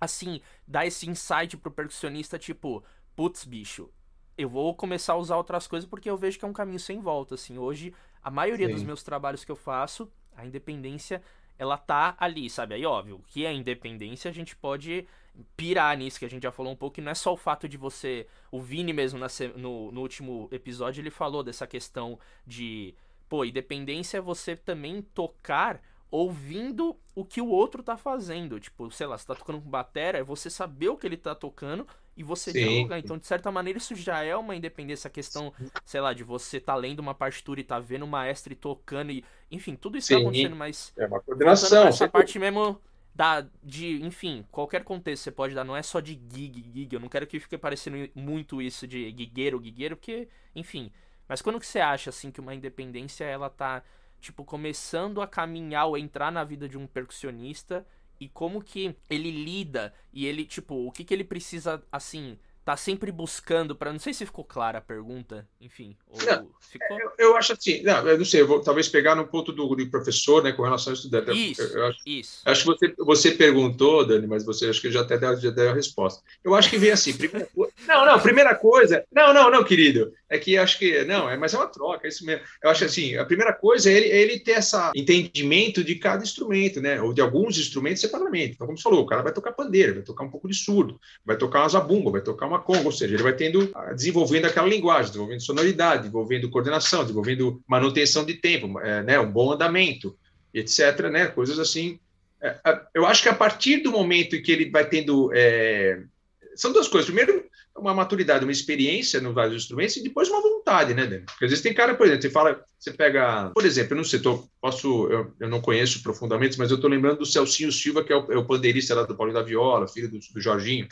assim, dá esse insight pro percussionista, tipo, putz, bicho, eu vou começar a usar outras coisas porque eu vejo que é um caminho sem volta, assim. Hoje, a maioria Sim. dos meus trabalhos que eu faço, a independência, ela tá ali, sabe? Aí, óbvio, o que é independência, a gente pode pirar nisso, que a gente já falou um pouco, e não é só o fato de você. O Vini mesmo no, no último episódio, ele falou dessa questão de Pô, independência é você também tocar ouvindo o que o outro tá fazendo. Tipo, sei lá, você tá tocando com batera, é você saber o que ele tá tocando e você Sim. Então, de certa maneira, isso já é uma independência. A questão, sei lá, de você tá lendo uma partitura e tá vendo o maestro e tocando e... Enfim, tudo isso tá Sim. tá acontecendo, mas... É uma coordenação. Essa parte mesmo da, de, enfim, qualquer contexto você pode dar, não é só de gig, gig. Eu não quero que fique parecendo muito isso de guigueiro, guigueiro, porque, enfim... Mas quando que você acha assim que uma independência ela tá tipo começando a caminhar ou entrar na vida de um percussionista e como que ele lida e ele tipo o que que ele precisa assim tá sempre buscando para não sei se ficou clara a pergunta, enfim. Não, ficou... eu, eu, acho assim, não, eu não sei, eu vou talvez pegar no ponto do, do professor, né, com relação ao estudante. Isso, eu, eu acho, isso. Acho que você, você perguntou, Dani, mas você acho que já até deu, já deu a resposta. Eu acho que vem assim, primeira, não, não, primeira coisa, não, não, não, querido, é que acho que, não, é, mas é uma troca, é isso mesmo. Eu acho assim, a primeira coisa é ele, é ele ter esse entendimento de cada instrumento, né, ou de alguns instrumentos separadamente. Então, como você falou, o cara vai tocar pandeiro, vai tocar um pouco de surdo, vai tocar uma zabumba, vai tocar uma uma conga, ou seja, ele vai tendo, ah, desenvolvendo aquela linguagem, desenvolvendo sonoridade, desenvolvendo coordenação, desenvolvendo manutenção de tempo, é, né, um bom andamento, etc., né, coisas assim. É, eu acho que a partir do momento em que ele vai tendo... É, são duas coisas. Primeiro, uma maturidade, uma experiência nos vários instrumentos e depois uma vontade, né, Dani? Porque às vezes tem cara, por exemplo, você fala, você pega, por exemplo, eu não sei, tô, posso, eu, eu não conheço profundamente, mas eu estou lembrando do Celcinho Silva, que é o, é o pandeirista lá do Paulinho da Viola, filho do, do Jorginho.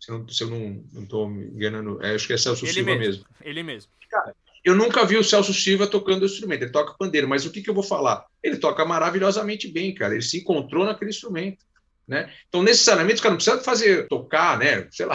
Se eu não, se eu não, estou me enganando, é, acho que é Celso ele Silva mesmo, mesmo. Ele mesmo. Cara, eu nunca vi o Celso Silva tocando instrumento. Ele toca pandeiro, mas o que, que eu vou falar? Ele toca maravilhosamente bem, cara. Ele se encontrou naquele instrumento. Né? Então, necessariamente, o cara não precisa fazer tocar, né? Sei lá,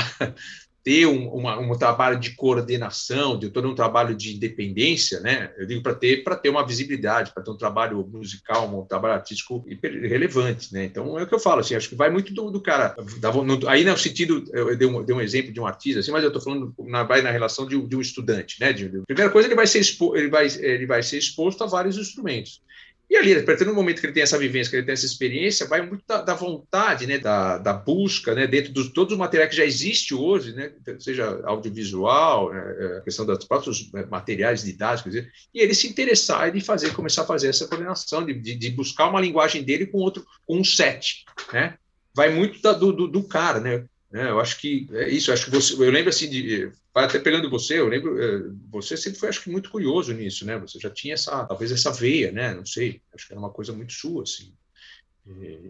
ter um, uma, um trabalho de coordenação, de todo um trabalho de independência, né? Eu digo para ter para ter uma visibilidade, para ter um trabalho musical, um trabalho artístico relevante, né? Então é o que eu falo, assim, acho que vai muito do, do cara. Da, no, aí no sentido, eu dei um, dei um exemplo de um artista, assim, mas eu estou falando na, vai na relação de, de um estudante, né? De, de, primeira coisa, ele vai ser expo, ele vai ele vai ser exposto a vários instrumentos. E ali, a partir do momento que ele tem essa vivência, que ele tem essa experiência, vai muito da, da vontade, né, da, da, busca, né, dentro de todos os materiais que já existe hoje, né, seja audiovisual, né, é, a questão dos próprios né, materiais didáticos, e ele se interessar e fazer, começar a fazer essa coordenação, de, de, de, buscar uma linguagem dele com outro, com um set, né? Vai muito da, do, do, do, cara, né? É, eu acho que é isso. Acho que você, eu lembro assim de, até pegando você, eu lembro, é, você sempre foi, acho que muito curioso nisso, né? Você já tinha essa, talvez essa veia, né? Não sei. Acho que era uma coisa muito sua, assim.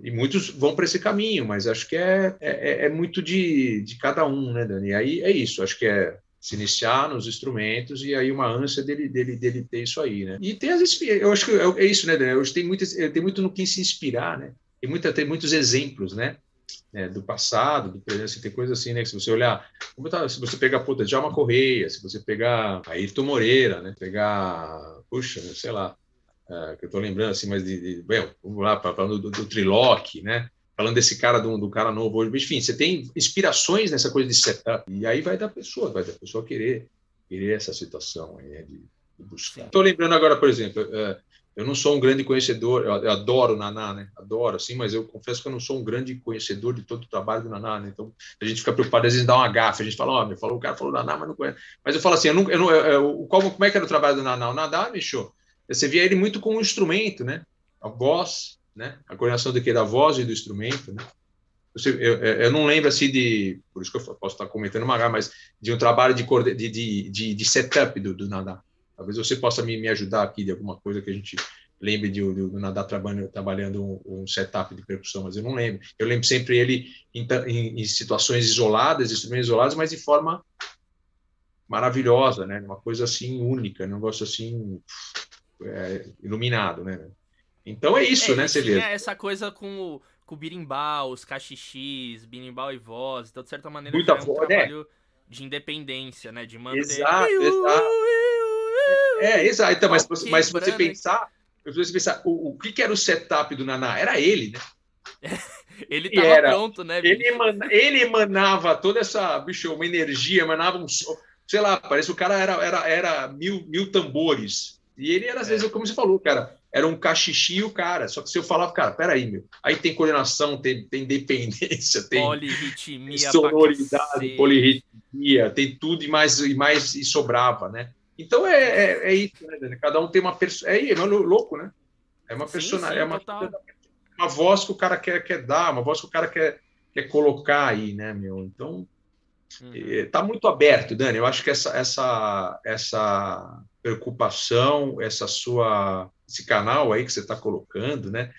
E, muitos vão para esse caminho, mas acho que é, é, é, muito de, de cada um, né, Dani? Aí é isso. Acho que é se iniciar nos instrumentos e aí uma ânsia dele, dele, dele ter isso aí, né? E tem as eu acho que é, é isso, né, Dani? Hoje tem muito, tem muito no que se inspirar, né? Tem, muita, tem muitos exemplos, né? Né, do passado, do presente, assim, tem coisa assim, né? Que se você olhar, tá, se você pegar puta, Djalma Correia, se você pegar Ayrton Moreira, né? Pegar, puxa, sei lá, é, que eu tô lembrando assim, mas de, de bem, vamos lá, falando do, do Triloque, né? Falando desse cara, do, do cara novo hoje, enfim, você tem inspirações nessa coisa de setup, e aí vai da pessoa, vai da pessoa querer, querer essa situação aí, né, de, de buscar. Estou lembrando agora, por exemplo, é, eu não sou um grande conhecedor, eu, adoro o Naná, né? Adoro, assim, mas eu confesso que eu não sou um grande conhecedor de todo o trabalho do Naná, né? Então, a gente fica preocupado, às vezes dá uma gafe, a gente fala, ó, oh, falou, o cara falou Naná, mas não conhece. Mas eu falo assim, eu não, eu não, eu, como, como é que era o trabalho do Naná? O Naná, bicho, você via ele muito como um instrumento, né? A voz, né? A coordenação do que da voz e do instrumento, né? Eu, eu, eu, não lembro assim de, por isso que eu posso estar comentando uma mas de um trabalho de, de, de, de setup do, do. Talvez você possa me, me ajudar aqui de alguma coisa que a gente lembre de, de, do Nadar trabalhando, trabalhando um, um, setup de percussão, mas eu não lembro. Eu lembro sempre ele em, em, em situações isoladas, instrumentos isolados, mas de forma maravilhosa, né? Uma coisa assim única, um negócio assim é, iluminado, né? Então é isso, é, né? Você vê. essa coisa com o com o birimbau, os cachixis, birimbau e voz. Então, de certa maneira, Muita é um voz, trabalho né? de independência, né? De manter... Exato, exato. É, exato. Então, mas, okay, mas se você pensar, se você pensar o, o que, que era o setup do Naná? Era ele, né? ele estava era, pronto, né? Bicho? Ele, emana, ele emanava toda essa, bicho, uma energia, emanava um sei lá, parece que o cara era, era, era mil, mil tambores. E ele era, às é. vezes, como você falou, cara, era um cachixi o cara. Só que se eu falava, cara, peraí, meu, aí tem coordenação, tem, tem dependência, tem polirritmia, sonoridade, polirritmia, tem tudo e mais e mais e sobrava, né? Então é, é, é isso, né, Cada um tem uma pessoa. É, é louco, né? É uma personagem, é uma, uma voz que o cara quer, quer dar, uma voz que o cara quer, quer colocar aí, né, meu? Então, uhum. É, tá muito aberto, Dani. Eu acho que essa, essa, essa preocupação, essa sua esse canal aí que você está colocando, né?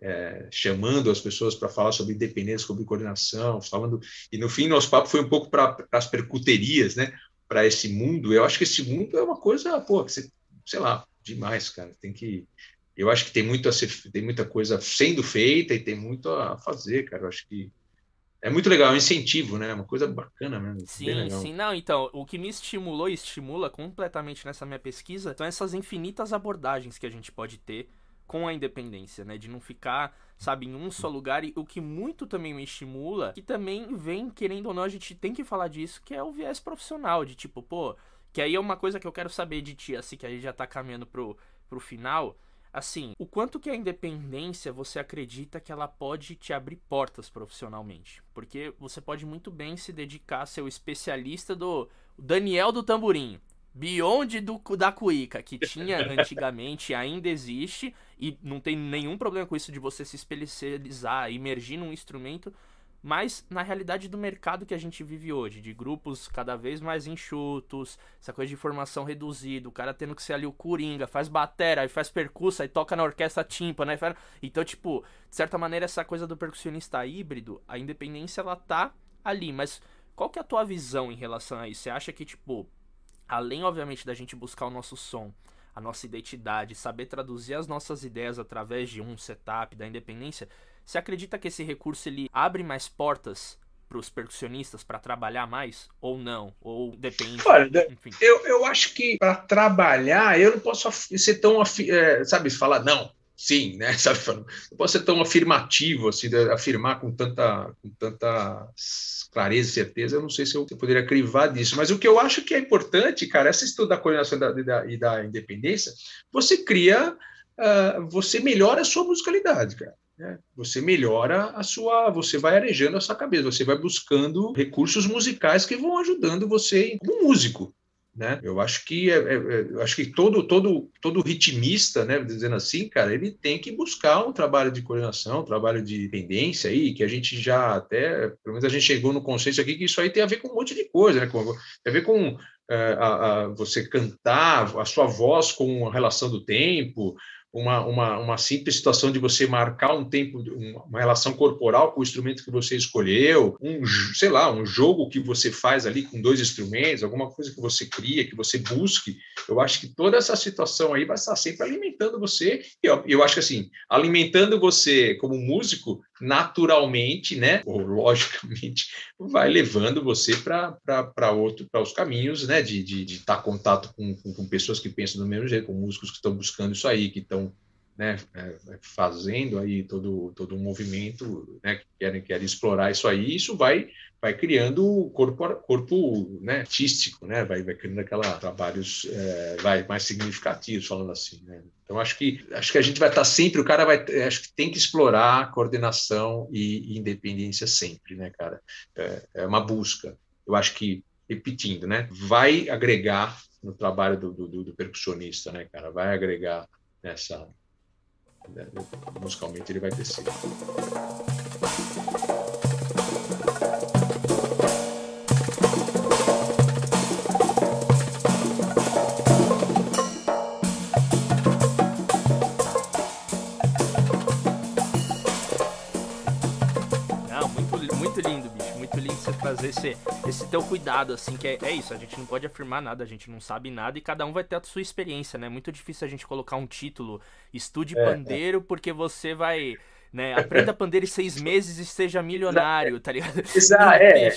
É, chamando as pessoas para falar sobre independência, sobre coordenação, falando. E no fim, nosso papo foi um pouco para as percuterias, né? Para esse mundo. Eu acho que esse mundo é uma coisa, pô, que você, sei lá, demais, cara. Tem que. Eu acho que tem muito a ser, tem muita coisa sendo feita e tem muito a fazer, cara. Eu acho que é muito legal, é um incentivo, né? Uma coisa bacana mesmo. Sim, sim. Não, então, o que me estimulou e estimula completamente nessa minha pesquisa são essas infinitas abordagens que a gente pode ter com a independência, né? De não ficar, sabe, em um só lugar. E o que muito também me estimula, que também vem, querendo ou não, a gente tem que falar disso, que é o viés profissional. De tipo, pô, que aí é uma coisa que eu quero saber de ti, assim, que a gente já tá caminhando pro, pro final assim, o quanto que a independência você acredita que ela pode te abrir portas profissionalmente? Porque você pode muito bem se dedicar a ser o especialista do Daniel do Tamborim. Beyond do, da Cuica, que tinha antigamente, ainda existe, e não tem nenhum problema com isso de você se especializar, emergir num instrumento, mas na realidade do mercado que a gente vive hoje, de grupos cada vez mais enxutos, essa coisa de formação reduzida, o cara tendo que ser ali o coringa, faz batera, aí faz percussa, aí toca na orquestra timpa, né? Então, tipo, de certa maneira essa coisa do percussionista híbrido, a independência ela tá ali, mas qual que é a tua visão em relação a isso? Você acha que, tipo, além obviamente da gente buscar o nosso som, a nossa identidade, saber traduzir as nossas ideias através de um setup da independência, você acredita que esse recurso ele abre mais portas para os percussionistas para trabalhar mais ou não? Ou depende? Olha, enfim. Eu, eu acho que para trabalhar eu não posso ser tão, é, sabe, falar não, sim, né? Sabe, não posso ser tão afirmativo, assim, afirmar com tanta, com tanta clareza e certeza. Eu não sei se eu, poderia crivar disso, mas o que eu acho que é importante, cara, essa estudo da coordenação da, da, e da independência, você cria, uh, você melhora a sua musicalidade, cara. Né? Você melhora a sua, você vai arejando a sua cabeça, você vai buscando recursos musicais que vão ajudando você como músico. Né? Eu acho que é, é, é, eu acho que todo todo todo ritmista, né, dizendo assim, cara, ele tem que buscar um trabalho de coordenação, um trabalho de tendência aí, que a gente já até, pelo menos a gente chegou no consenso aqui que isso aí tem a ver com um monte de coisa, né? Com, tem a ver com é, a, a, você cantar a sua voz com a relação do tempo, uma, uma, uma simples situação de você marcar um tempo, uma relação corporal com o instrumento que você escolheu, um, sei lá, um jogo que você faz ali com dois instrumentos, alguma coisa que você cria, que você busque. Eu acho que toda essa situação aí vai estar sempre alimentando você. E eu, eu acho que assim, alimentando você como músico, naturalmente, né, ou logicamente, vai levando você para outro, para os caminhos, né, de estar de, de tá contato com, com, com, pessoas que pensam do mesmo jeito, com músicos que estão buscando isso aí, que estão né, é, fazendo aí todo, todo um movimento, né, que querem, querem explorar isso aí, isso vai vai criando corpo, corpo né, artístico, né, vai, vai criando aquela trabalhos é, vai mais significativos, falando assim, né. Então acho que acho que a gente vai estar sempre, o cara vai, acho que tem que explorar coordenação e, e independência sempre, né, cara. É, é, uma busca. Eu acho que repetindo, né, vai agregar no trabalho do, do, do percussionista, né, cara, vai agregar nessa né? musicalmente ele vai descer. Esse, esse teu cuidado, assim, que é, é, isso, a gente não pode afirmar nada, a gente não sabe nada e cada um vai ter a sua experiência, né? É muito difícil a gente colocar um título, estude é, pandeiro, é. porque você vai, né, aprenda pandeiro em seis meses e seja milionário, tá ligado? Exato, é.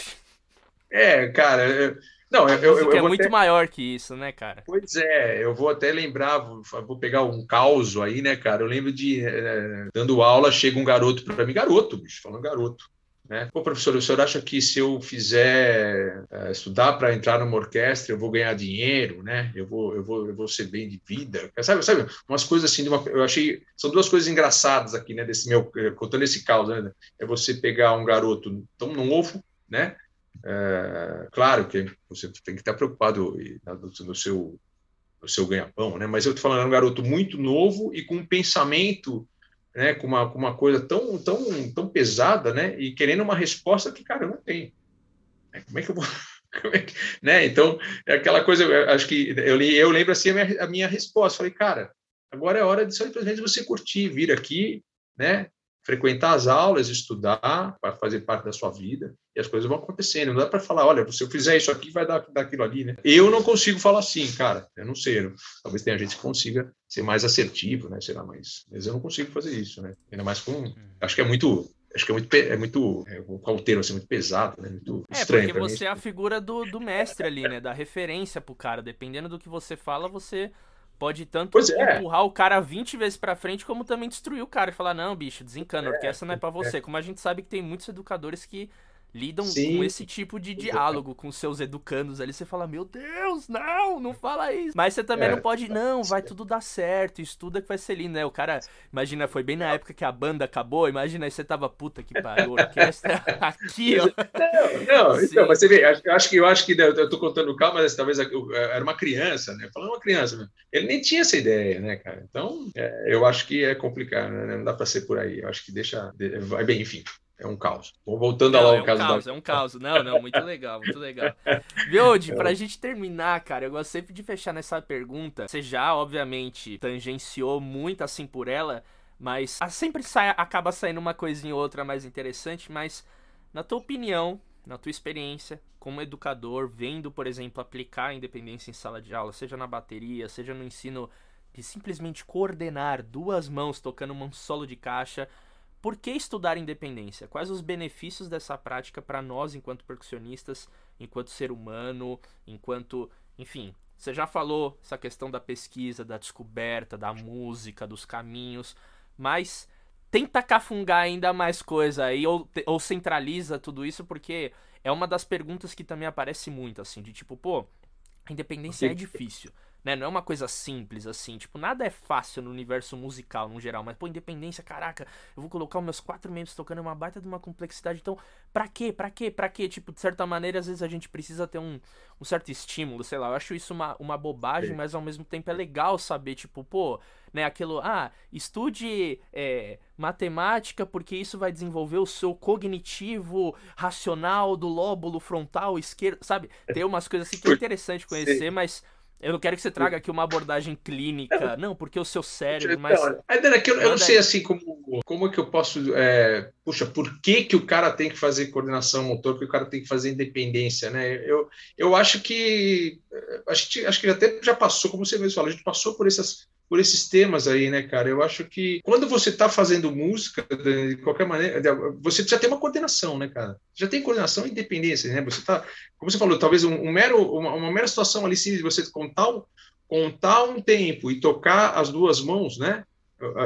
É, cara, não, eu, eu, eu é muito até... maior que isso, né, cara? Pois é, eu vou até lembrar, vou, vou pegar um caos aí, né, cara? Eu lembro de é, dando aula, chega um garoto para mim, garoto, bicho, falando garoto. Né? Pô, professor, o senhor acha que se eu fizer uh, estudar para entrar numa orquestra, eu vou ganhar dinheiro, né? Eu vou, eu vou, eu vou ser bem de vida? Sabe, sabe? Umas coisas assim, uma, eu achei. São duas coisas engraçadas aqui, né? Desse meu, eh, contando esse caos, né? É você pegar um garoto tão novo, né? Uh, claro que você tem que estar preocupado no, seu, no seu ganha-pão, né? Mas eu estou falando, é um garoto muito novo e com um pensamento né, com uma, com uma coisa tão, tão, tão pesada, né, e querendo uma resposta que, cara, eu não tenho. É, como é que eu vou. É que, né? Então, é aquela coisa, eu acho que eu, eu lembro assim a minha, a minha resposta. Falei, cara, agora é hora de simplesmente você curtir, vir aqui, né? Frequentar as aulas, estudar, para fazer parte da sua vida, e as coisas vão acontecendo. Não dá para falar, olha, se eu fizer isso aqui, vai dar daquilo ali, né? Eu não consigo falar assim, cara. Eu não sei. talvez tenha gente que consiga ser mais assertivo, né? Sei lá, mas, mas eu não consigo fazer isso, né? Ainda mais com. Uhum. Acho que é muito acho que é muito, é muito é, qual o termo, assim, muito pesado, né? Muito é, estranho. porque você mim. é a figura do, do mestre ali, né? Da referência pro cara. Dependendo do que você fala, você Pode tanto é. empurrar o cara 20 vezes pra frente, como também destruir o cara e falar, não, bicho, desencana, a é, orquestra não é pra você. É. Como a gente sabe que tem muitos educadores que lidam Sim. com esse tipo de diálogo com seus educandos ali. Você fala, meu Deus, não, não fala isso. Mas você também é. não pode, não, vai tudo dar certo, estuda que vai ser lindo, né? O cara, imagina, foi bem na época que a banda acabou, imagina aí você tava, puta que pariu, orquestra aqui, ó. Não, não então, mas você vê, eu acho que, eu acho que eu tô contando calma, mas talvez era uma criança, né? Falando uma criança, ele nem tinha essa ideia, né, cara? Então, é, eu acho que é complicado, né? Não dá para ser por aí. Eu acho que deixa, vai bem, enfim. É um caos. Voltando não, lá ao é um caso caos, da... É um caos, não, não, muito legal, muito legal. É. pra gente terminar, cara, eu gosto sempre de fechar nessa pergunta. Você já, obviamente, tangenciou muito assim por ela, mas sempre sai, acaba saindo uma coisinha ou outra mais interessante, mas na tua opinião, na tua experiência como educador, vendo, por exemplo, aplicar a independência em sala de aula, seja na bateria, seja no ensino de simplesmente coordenar duas mãos tocando um solo de caixa, por que estudar independência? Quais os benefícios dessa prática para nós, enquanto percussionistas, enquanto ser humano, enquanto. Enfim, você já falou essa questão da pesquisa, da descoberta, da música, dos caminhos, mas tenta cafungar ainda mais coisa aí, ou, ou centraliza tudo isso, porque é uma das perguntas que também aparece muito, assim, de tipo, pô, independência é difícil né? Não é uma coisa simples assim, tipo, nada é fácil no universo musical no geral, mas pô, independência, caraca, eu vou colocar os meus quatro membros tocando uma baita de uma complexidade, então, pra quê? Pra quê? Pra quê? Tipo, de certa maneira, às vezes a gente precisa ter um, um certo estímulo, sei lá, eu acho isso uma, uma bobagem, Sim. mas ao mesmo tempo é legal saber, tipo, pô, né, aquilo, ah, estude é, matemática porque isso vai desenvolver o seu cognitivo racional do lóbulo frontal esquerdo, sabe? Tem umas coisas assim que é interessante conhecer, mas eu não quero que você traga aqui uma abordagem clínica, não, porque o seu cérebro, mas. É, que eu, eu não sei assim como, como é que eu posso. É, puxa, por que, que o cara tem que fazer coordenação motor, que o cara tem que fazer independência, né? Eu, eu acho que. Acho que, acho que até já passou, como você mesmo falou, a gente passou por essas por esses temas aí, né, cara? Eu acho que quando você está fazendo música, de qualquer maneira, você já tem uma coordenação, né, cara? Já tem coordenação e independência, né? Você tá, como você falou, talvez um, um mero, uma, uma, mera situação ali, sim, de você contar, contar um tempo e tocar as duas mãos, né?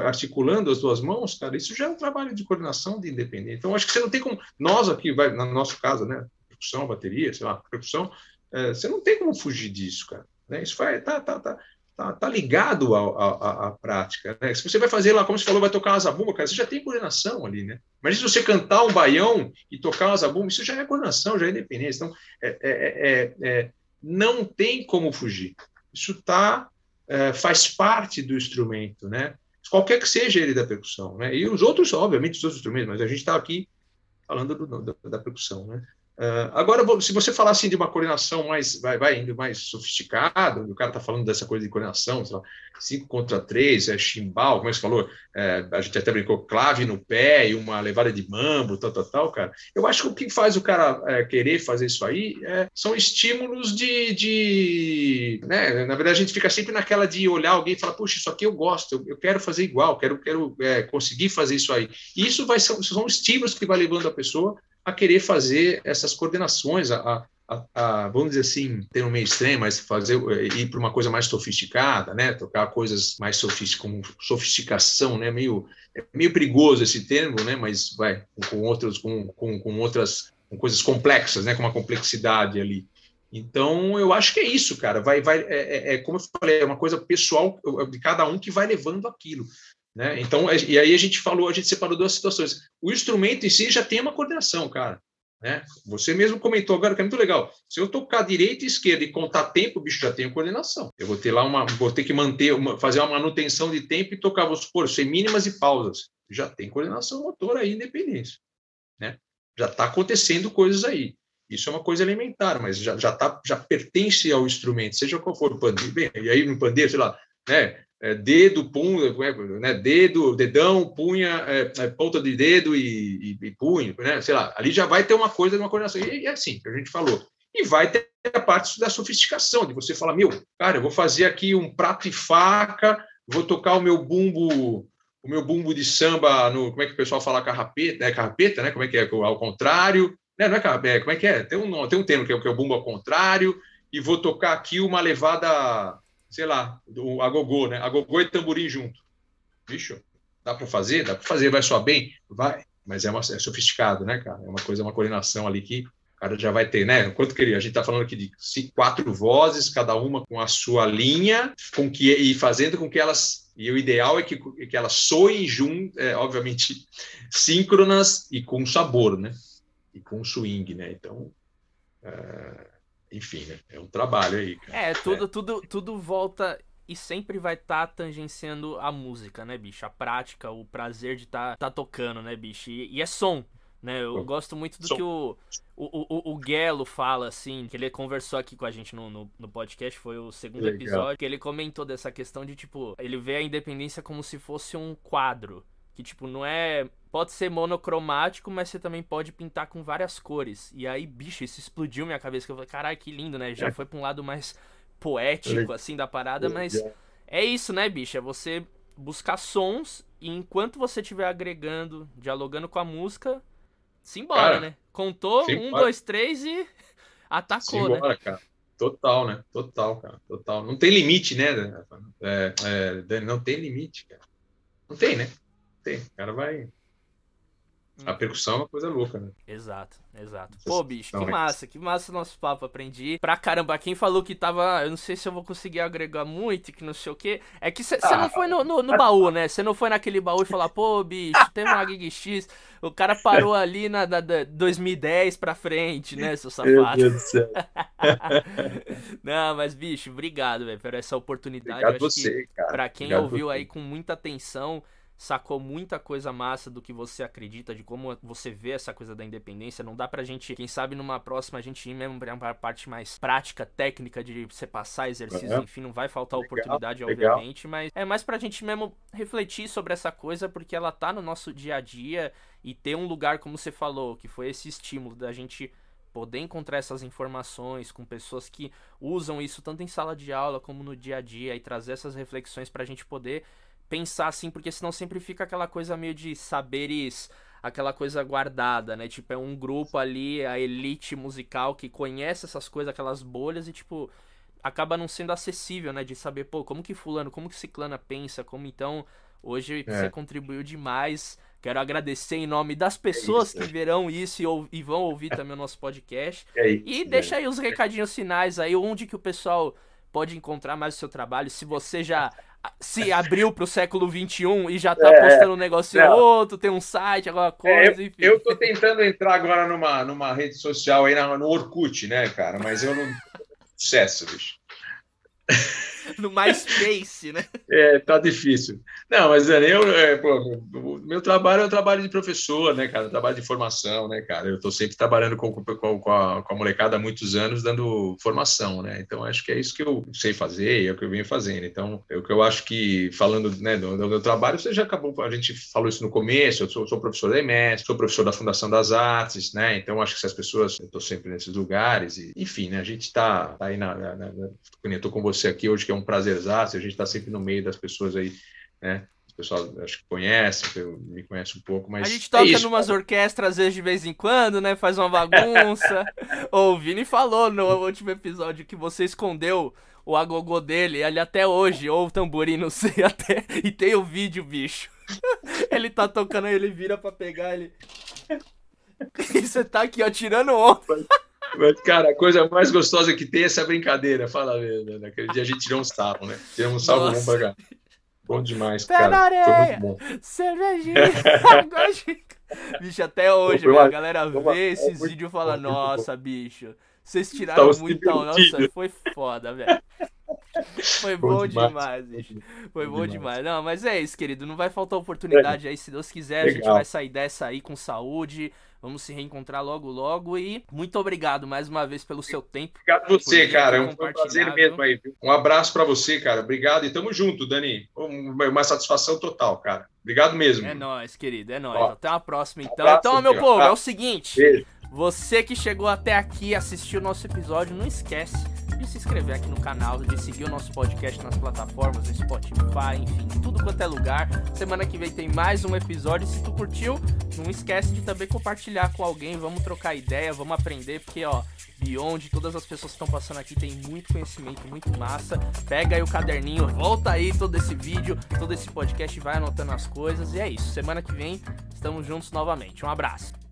Articulando as duas mãos, cara, isso já é um trabalho de coordenação de independência. Então, acho que você não tem como. Nós aqui, vai, no nosso caso, né? Percussão, bateria, sei lá, percussão, é, você não tem como fugir disso, cara. Né? Isso vai, tá, tá, tá tá, tá ligado à, prática. Né? Se você vai fazer lá, como você falou, vai tocar uma zabumba, cara, você já tem coordenação ali, né? Mas se você cantar um baião e tocar uma zabumba, isso já é coordenação, já é independência. Então, é, é, é, é não tem como fugir. Isso tá, é, faz parte do instrumento, né? qualquer que seja ele da percussão, né? E os outros, obviamente, os outros instrumentos, mas a gente está aqui falando do, da, da, percussão, né? Uh, agora, se você falar assim de uma coordenação mais, vai, vai indo mais sofisticada, o cara está falando dessa coisa de coordenação, sei lá, 5 contra 3, é chimbal, como é você falou, é, a gente até brincou, clave no pé e uma levada de mambo, tal, tal, tal, cara. Eu acho que o que faz o cara é, querer fazer isso aí é, são estímulos de, de né? Na verdade, a gente fica sempre naquela de olhar alguém e falar, puxa, isso aqui eu gosto, eu, eu quero fazer igual, quero, quero é, conseguir fazer isso aí. E isso vai, são estímulos que vai levando a pessoa a querer fazer essas coordenações, a, a, a, vamos dizer assim, ter um meio extremo, mas fazer ir para uma coisa mais sofisticada, né? Tocar coisas mais sofistic, com sofisticação, né? Meio é meio perigoso esse termo, né? Mas vai com outros com, com, com outras com coisas complexas, né? Com uma complexidade ali. Então, eu acho que é isso, cara. Vai, vai, é, é, é como eu falei, é uma coisa pessoal de cada um que vai levando aquilo. Né? Então, e aí a gente falou, a gente separou duas situações. O instrumento em si já tem uma coordenação, cara. Né? Você mesmo comentou agora que é muito legal. Se eu tocar direita e esquerda e contar tempo, o bicho já tem coordenação. Eu vou ter lá uma, vou ter que manter, uma, fazer uma manutenção de tempo e tocar, vamos supor, sem mínimas e pausas. Já tem coordenação motora aí, independência. Né? Já está acontecendo coisas aí. Isso é uma coisa elementar, mas já, já, tá, já pertence ao instrumento, seja qual for o pandeiro. Bem, e aí no pandeiro, sei lá, né? É, dedo, punho, né, dedo, dedão, punha, é, é, ponta de dedo e, e, e, punho, né, sei lá, ali já vai ter uma coisa de uma coordenação, e é assim que a gente falou. E vai ter a parte da sofisticação, de você falar, meu, cara, eu vou fazer aqui um prato e faca, vou tocar o meu bumbo, o meu bumbo de samba no, como é que o pessoal fala carrapeta, né, carrapeta, né, como é que é, ao contrário, né, não é carrapeta, como é que é, tem um, tem um termo que é, que é o bumbo ao contrário, e vou tocar aqui uma levada sei lá, do agogô, né? Agogô e tamborim junto. Bicho, dá para fazer? Dá para fazer, vai soar bem? Vai. Mas é, uma, é sofisticado, né, cara? É uma coisa, uma coordenação ali que o cara já vai ter, né? Quanto que ele, a gente está falando aqui de quatro vozes, cada uma com a sua linha, com que e fazendo com que elas e o ideal é que, que elas soem juntas, é, obviamente síncronas e com sabor, né? E com swing, né? Então, é, enfim, né? É um trabalho aí. Cara. É, tudo, é. tudo, tudo volta e sempre vai estar tá tangenciando a música, né, bicho? A prática, o prazer de estar tá, tá tocando, né, bicho? E, e é som. Né, eu gosto muito do som. que o, o, o, o Guelo fala, assim, que ele conversou aqui com a gente no, no, no podcast, foi o segundo Legal. episódio, que ele comentou dessa questão de, tipo, ele vê a independência como se fosse um quadro. Que, tipo, não é. Pode ser monocromático, mas você também pode pintar com várias cores. E aí, bicho, isso explodiu minha cabeça. Que eu falei, caralho, que lindo, né? Já é. foi pra um lado mais poético, assim, da parada, mas. É isso, né, bicho? É você buscar sons e enquanto você estiver agregando, dialogando com a música, simbora, cara, né? Contou, simbora. um, dois, três e atacou, simbora, né? cara. Total, né? Total, cara. Total. Não tem limite, né? É, é, não tem limite, cara. Não tem, né? Tem. O cara vai. A uhum. percussão é uma coisa louca, né? Exato, exato. Pô, bicho, que massa, que massa nosso papo. Aprendi pra caramba. Quem falou que tava. Eu não sei se eu vou conseguir agregar muito, que não sei o quê. É que você ah, não foi no, no, no baú, né? Você não foi naquele baú e falar, pô, bicho, teve uma Gig X. O cara parou ali na, na, na 2010 pra frente, né, seu safado? Meu Deus do céu. não, mas, bicho, obrigado, velho, por essa oportunidade. Obrigado você, cara. Pra quem obrigado ouviu aí com muita atenção sacou muita coisa massa do que você acredita, de como você vê essa coisa da independência. Não dá pra gente, quem sabe numa próxima a gente ir mesmo pra parte mais prática, técnica de você passar exercícios, uhum. enfim, não vai faltar legal, oportunidade, legal. obviamente, mas é mais pra gente mesmo refletir sobre essa coisa, porque ela tá no nosso dia a dia e ter um lugar, como você falou, que foi esse estímulo da gente poder encontrar essas informações com pessoas que usam isso tanto em sala de aula como no dia a dia e trazer essas reflexões para a gente poder pensar assim, porque senão sempre fica aquela coisa meio de saberes, aquela coisa guardada, né? Tipo, é um grupo ali, a elite musical que conhece essas coisas, aquelas bolhas e tipo acaba não sendo acessível, né, de saber, pô, como que fulano, como que ciclana pensa, como então hoje é. você contribuiu demais. Quero agradecer em nome das é pessoas é que verão isso e, e, vão ouvir também o nosso podcast. É isso, e deixa aí os recadinhos finais aí, onde que o pessoal pode encontrar mais o seu trabalho, se você já se abriu pro século XXI e já tá é, postando um negócio não. outro, tem um site, alguma coisa, é, enfim. Eu tô tentando entrar agora numa, numa rede social aí, no Orkut, né, cara? Mas eu não. Sucesso, bicho. no MySpace, né? É, tá difícil. Não, mas eu, é, pô, meu trabalho é o trabalho de professor, né, cara? trabalho de formação, né, cara? Eu estou sempre trabalhando com, com, com, a, com a molecada há muitos anos, dando formação, né? Então, acho que é isso que eu sei fazer e é o que eu venho fazendo. Então, é o que eu acho que, falando né, do, do meu trabalho, você já acabou, a gente falou isso no começo, eu sou, sou professor da EMES, sou professor da Fundação das Artes, né? Então, acho que se as pessoas, eu estou sempre nesses lugares, e, enfim, né? A gente está tá aí na, na, na, eu estou com você aqui hoje, que é um prazerzaço, a gente está sempre no meio das pessoas aí, né? O pessoal acho que conhece, me conhece um pouco, mas. A gente toca é numas orquestras às vezes de vez em quando, né? Faz uma bagunça. o Vini falou no último episódio que você escondeu o agogô dele, ele até hoje, ou o tamborim, não sei, até. E tem o vídeo, bicho. ele tá tocando, ele vira pra pegar, ele. E você tá aqui, ó, tirando onda. Mas, cara, a coisa mais gostosa que tem é essa brincadeira. Fala mesmo, Naquele dia a gente tirou um sarro, né? Tiramos um sarro bom pra cá. Bom demais, Pé cara. Na areia, Foi muito bom. Cervejinha. bicho, até hoje, a galera vê esses vídeos e fala: Nossa, bicho, vocês tiraram muito. Nossa, foi foda, velho. Foi bom, bom demais, demais, bicho. Foi bom, bom demais. demais. Não, mas é isso, querido. Não vai faltar oportunidade é. aí, se Deus quiser. Legal. A gente vai sair dessa aí com saúde. Vamos se reencontrar logo, logo. E muito obrigado mais uma vez pelo seu tempo. Obrigado a você, cara. É um prazer mesmo aí. Um abraço para você, cara. Obrigado e tamo junto, Dani. Uma satisfação total, cara. Obrigado mesmo. É nóis, querido. É nóis. Ó, Até a próxima, então. Um abraço, então, meu povo, é o seguinte. Beijo. Você que chegou até aqui, assistiu o nosso episódio, não esquece de se inscrever aqui no canal, de seguir o nosso podcast nas plataformas, no Spotify, enfim, tudo quanto é lugar. Semana que vem tem mais um episódio. Se tu curtiu, não esquece de também compartilhar com alguém. Vamos trocar ideia, vamos aprender, porque ó, Beyond, todas as pessoas que estão passando aqui tem muito conhecimento, muito massa. Pega aí o caderninho, volta aí todo esse vídeo, todo esse podcast, vai anotando as coisas. E é isso. Semana que vem estamos juntos novamente. Um abraço.